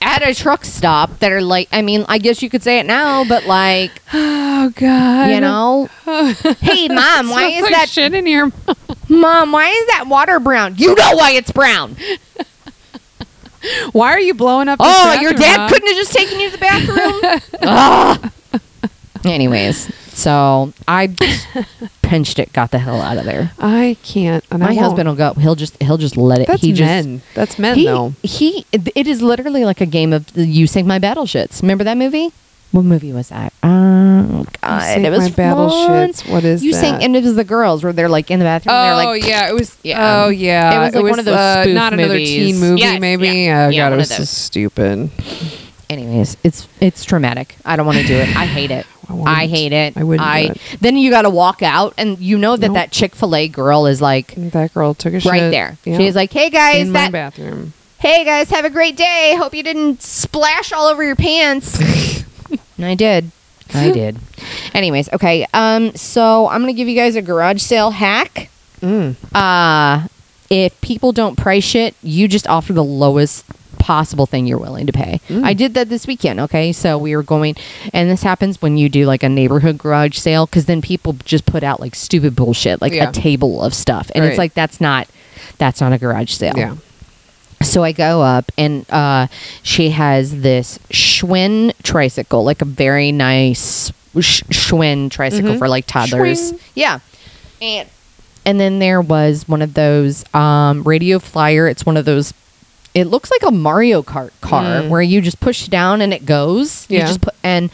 Speaker 3: at a truck stop that are like, I mean, I guess you could say it now, but like,
Speaker 2: Oh God.
Speaker 3: you know, hey, mom, why is
Speaker 2: like
Speaker 3: that?
Speaker 2: shit in here?
Speaker 3: Mom, why is that water brown? You know why it's brown.
Speaker 2: Why are you blowing up?
Speaker 3: Oh, your dad
Speaker 2: Mom?
Speaker 3: couldn't have just taken you to the bathroom? Ugh. Ah. Anyways, so I pinched it, got the hell out of there.
Speaker 2: I can't. And I
Speaker 3: My
Speaker 2: won't.
Speaker 3: husband will go. He'll just he'll just let it.
Speaker 2: That's
Speaker 3: he just
Speaker 2: men. That's men,
Speaker 3: he,
Speaker 2: though.
Speaker 3: he it is literally like a game of you sink my battleships. Remember that movie? What movie was that? Oh God, it was
Speaker 2: My battle
Speaker 3: fun.
Speaker 2: shits. What is
Speaker 3: you
Speaker 2: that?
Speaker 3: sang and it was the girls where they're like in the bathroom. and
Speaker 2: Oh
Speaker 3: they're like,
Speaker 2: yeah, it was.
Speaker 3: Yeah.
Speaker 2: Oh yeah,
Speaker 3: It was like one of those
Speaker 2: uh,
Speaker 3: spoof
Speaker 2: not another teen movie,
Speaker 3: Yes,
Speaker 2: maybe.
Speaker 3: yeah.
Speaker 2: Oh
Speaker 3: Yeah,
Speaker 2: god, it
Speaker 3: of
Speaker 2: was so stupid.
Speaker 3: Anyways, it's it's traumatic. I don't want to do it. I hate it.
Speaker 2: I.
Speaker 3: I hate it.
Speaker 2: I wouldn't do
Speaker 3: I
Speaker 2: it.
Speaker 3: then you got to walk out, and you know that
Speaker 2: Nope.
Speaker 3: that Chick Fil A girl is like
Speaker 2: That girl took a shit
Speaker 3: right there.
Speaker 2: Yeah.
Speaker 3: She's like, "Hey guys,
Speaker 2: in my
Speaker 3: that
Speaker 2: bathroom.
Speaker 3: hey guys, have a great day. Hope you didn't splash all over your pants." I did. I did. Anyways, okay. Um, so I'm gonna give you guys a garage sale hack.
Speaker 2: Mm.
Speaker 3: Uh, if people don't price shit, you just offer the lowest possible thing you're willing to pay.
Speaker 2: Mm.
Speaker 3: I did that this weekend, okay? So we were going and this happens when you do like a neighborhood garage sale cuz then people just put out like stupid bullshit, like
Speaker 2: Yeah.
Speaker 3: a table of stuff. And it's like that's not that's not a garage sale.
Speaker 2: Yeah.
Speaker 3: So I go up and uh, she has this Schwinn tricycle, like a very nice sh- Schwinn tricycle
Speaker 2: Mhm.
Speaker 3: for like toddlers. Yeah. And and then there was one of those um, radio flyer. It's one of those. It looks like a Mario Kart car
Speaker 2: Mm.
Speaker 3: where you just push down and it goes. You
Speaker 2: Yeah.
Speaker 3: just put and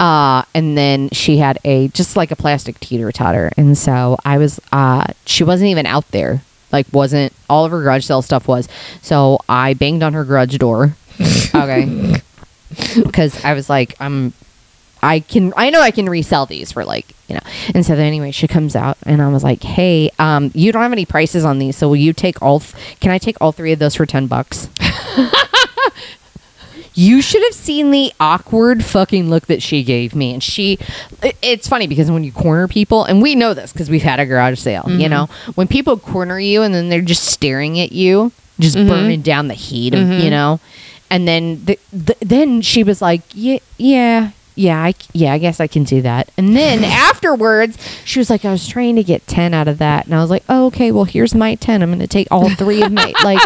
Speaker 3: uh and then she had a just like a plastic teeter totter and so I was uh she wasn't even out there like wasn't all of her garage sale stuff was. So I banged on her garage door. Okay. Because I was like I'm I can I know I can resell these for like you know. And so then anyway she comes out and I was like hey um you don't have any prices on these so will you take all th- can I take all three of those for 10 bucks you should have seen the awkward fucking look that she gave me. And she it's funny because when you corner people and we know this because we've had a garage sale you mm-hmm. know when people corner you and then they're just staring at you just mm-hmm. burning down the heat of you mm-hmm. know and then the, the, then she was like yeah yeah yeah I, yeah I guess I can do that and then afterwards she was like I was trying to get 10 out of that and I was like oh, okay well here's my 10 I'm gonna take all three of my like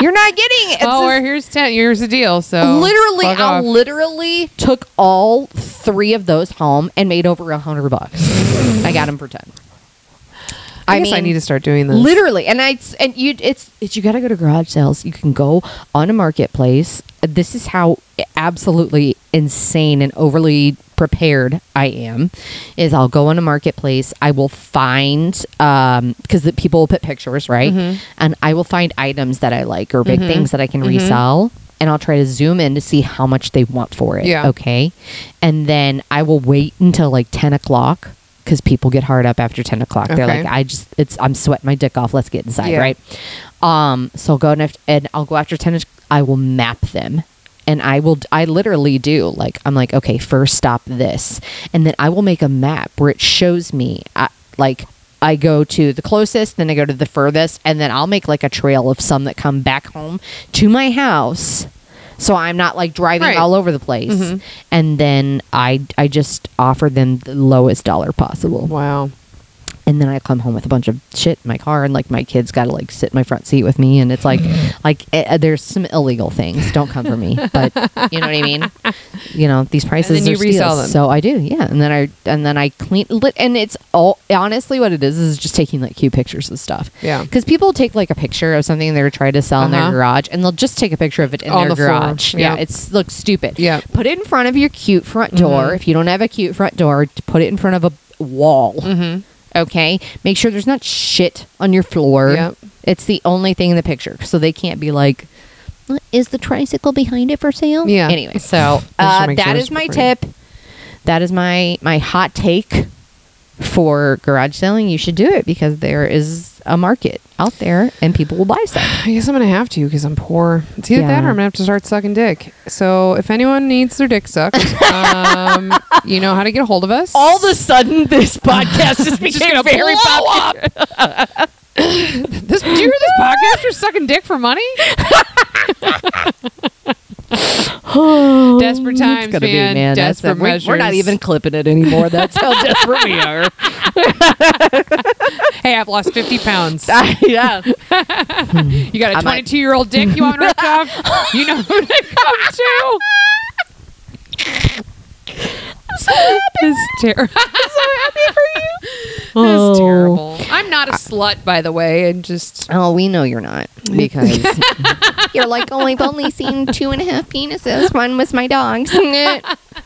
Speaker 3: You're not getting it. It's
Speaker 2: oh, or here's ten. Here's the deal. So
Speaker 3: literally, I literally took all three of those home and made over a hundred bucks. I got them for ten.
Speaker 2: I, guess I need to start doing this.
Speaker 3: Literally, and I and you it's it's you got to go to garage sales. You can go on a marketplace. This is how absolutely insane and overly prepared I am. Is I'll go on a marketplace. I will find um because the people will put pictures right,
Speaker 2: Mm-hmm.
Speaker 3: and I will find items that I like or big things that I can resell. And I'll try to zoom in to see how much they want for it.
Speaker 2: Yeah.
Speaker 3: Okay. And then I will wait until like 10 o'clock because people get hard up after 10 o'clock. They're like, I just, it's, I'm sweating my dick off. Let's get inside.
Speaker 2: Yeah.
Speaker 3: Right. Um, so I'll go and, af- and I'll go after 10. I will map them. And I will, I literally do like, I'm like, okay, first stop this. And then I will make a map where it shows me, uh, like, I go to the closest, then I go to the furthest, and then I'll make like a trail of some that come back home to my house. So I'm not like driving
Speaker 2: Right.
Speaker 3: all over the place. Mm-hmm. And then I I just offer them the lowest dollar possible.
Speaker 2: Wow.
Speaker 3: And then I come home with a bunch of shit in my car and like my kids got to like sit in my front seat with me and it's like like eh, there's some illegal things. Don't come for me. But you know what I mean? You know, these prices
Speaker 2: then you resell
Speaker 3: steals.
Speaker 2: them.
Speaker 3: So I do. Yeah. And then I and then I clean lit and it's all honestly what it is is just taking like cute pictures of stuff.
Speaker 2: Yeah.
Speaker 3: Because people take like a picture of something they're trying to sell in their
Speaker 2: Uh-huh.
Speaker 3: garage, and they'll just take a picture of it in
Speaker 2: On
Speaker 3: their
Speaker 2: the floor.
Speaker 3: garage.
Speaker 2: Yeah.
Speaker 3: Yeah, it's looks stupid.
Speaker 2: Yeah.
Speaker 3: Put it in front of your cute front door. If you don't have a cute front door, put it in front of a wall.
Speaker 2: Mm-hmm.
Speaker 3: Okay. Make sure there's not shit on your floor.
Speaker 2: Yep.
Speaker 3: It's the only thing in the picture, so they can't be like. "Uh, Is the tricycle behind it for sale?
Speaker 2: Yeah.
Speaker 3: Anyway, so uh, that
Speaker 2: sure
Speaker 3: is my tip. That is my my hot take for garage selling. You should do it because there is a market out there and people will buy stuff.
Speaker 2: I guess I'm gonna have to because I'm poor. It's either that or I'm gonna have to start sucking dick. So if anyone needs their dick sucked, um, you know how to get a hold of us.
Speaker 3: All of a sudden, this podcast just became very popular.
Speaker 2: this do you hear this podcast? You're sucking dick for money. Oh, desperate times, man.
Speaker 3: be, man. That's
Speaker 2: Desperate
Speaker 3: we're, we're not even clipping it anymore. That's how desperate we are.
Speaker 2: Hey, I've lost 50 pounds.
Speaker 3: yeah.
Speaker 2: You got a 22 year old dick you want ripped off? You know who to come to. This is terrible. I'm so happy for you. This
Speaker 3: Oh.
Speaker 2: is terrible. I'm not a slut, by the way, and just
Speaker 3: Oh, we know you're not because you're like, oh, I've only seen two and a half penises. One was my dog's.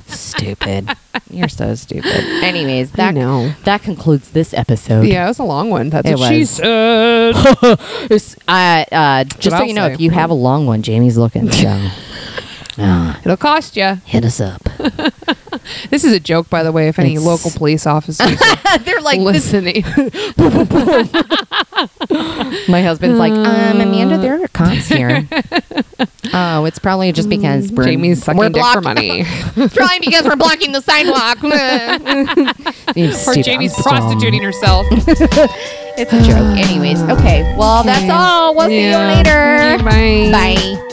Speaker 3: stupid. You're so stupid. Anyways, that
Speaker 2: know.
Speaker 3: that concludes this episode.
Speaker 2: yeah, it was a long one. That's
Speaker 3: It
Speaker 2: what she
Speaker 3: was.
Speaker 2: said.
Speaker 3: It's, Uh, uh, just so
Speaker 2: I'll
Speaker 3: you know,
Speaker 2: say.
Speaker 3: if you have a long one, Jamie's looking. So uh,
Speaker 2: It'll cost you.
Speaker 3: hit us up.
Speaker 2: This is a joke, by the way. If any
Speaker 3: It's-
Speaker 2: local police officers are
Speaker 3: They're like,
Speaker 2: listening,
Speaker 3: my husband's like, um, Amanda, there are cops here. oh, it's probably just because we're
Speaker 2: Jamie's sucking
Speaker 3: we're
Speaker 2: dick for money,
Speaker 3: probably because we're blocking the sidewalk.
Speaker 2: Or Jamie's
Speaker 3: I'm
Speaker 2: prostituting herself.
Speaker 3: It's a joke. Anyways, okay. Well, that's all. We'll see you later.
Speaker 2: Bye.
Speaker 3: Bye.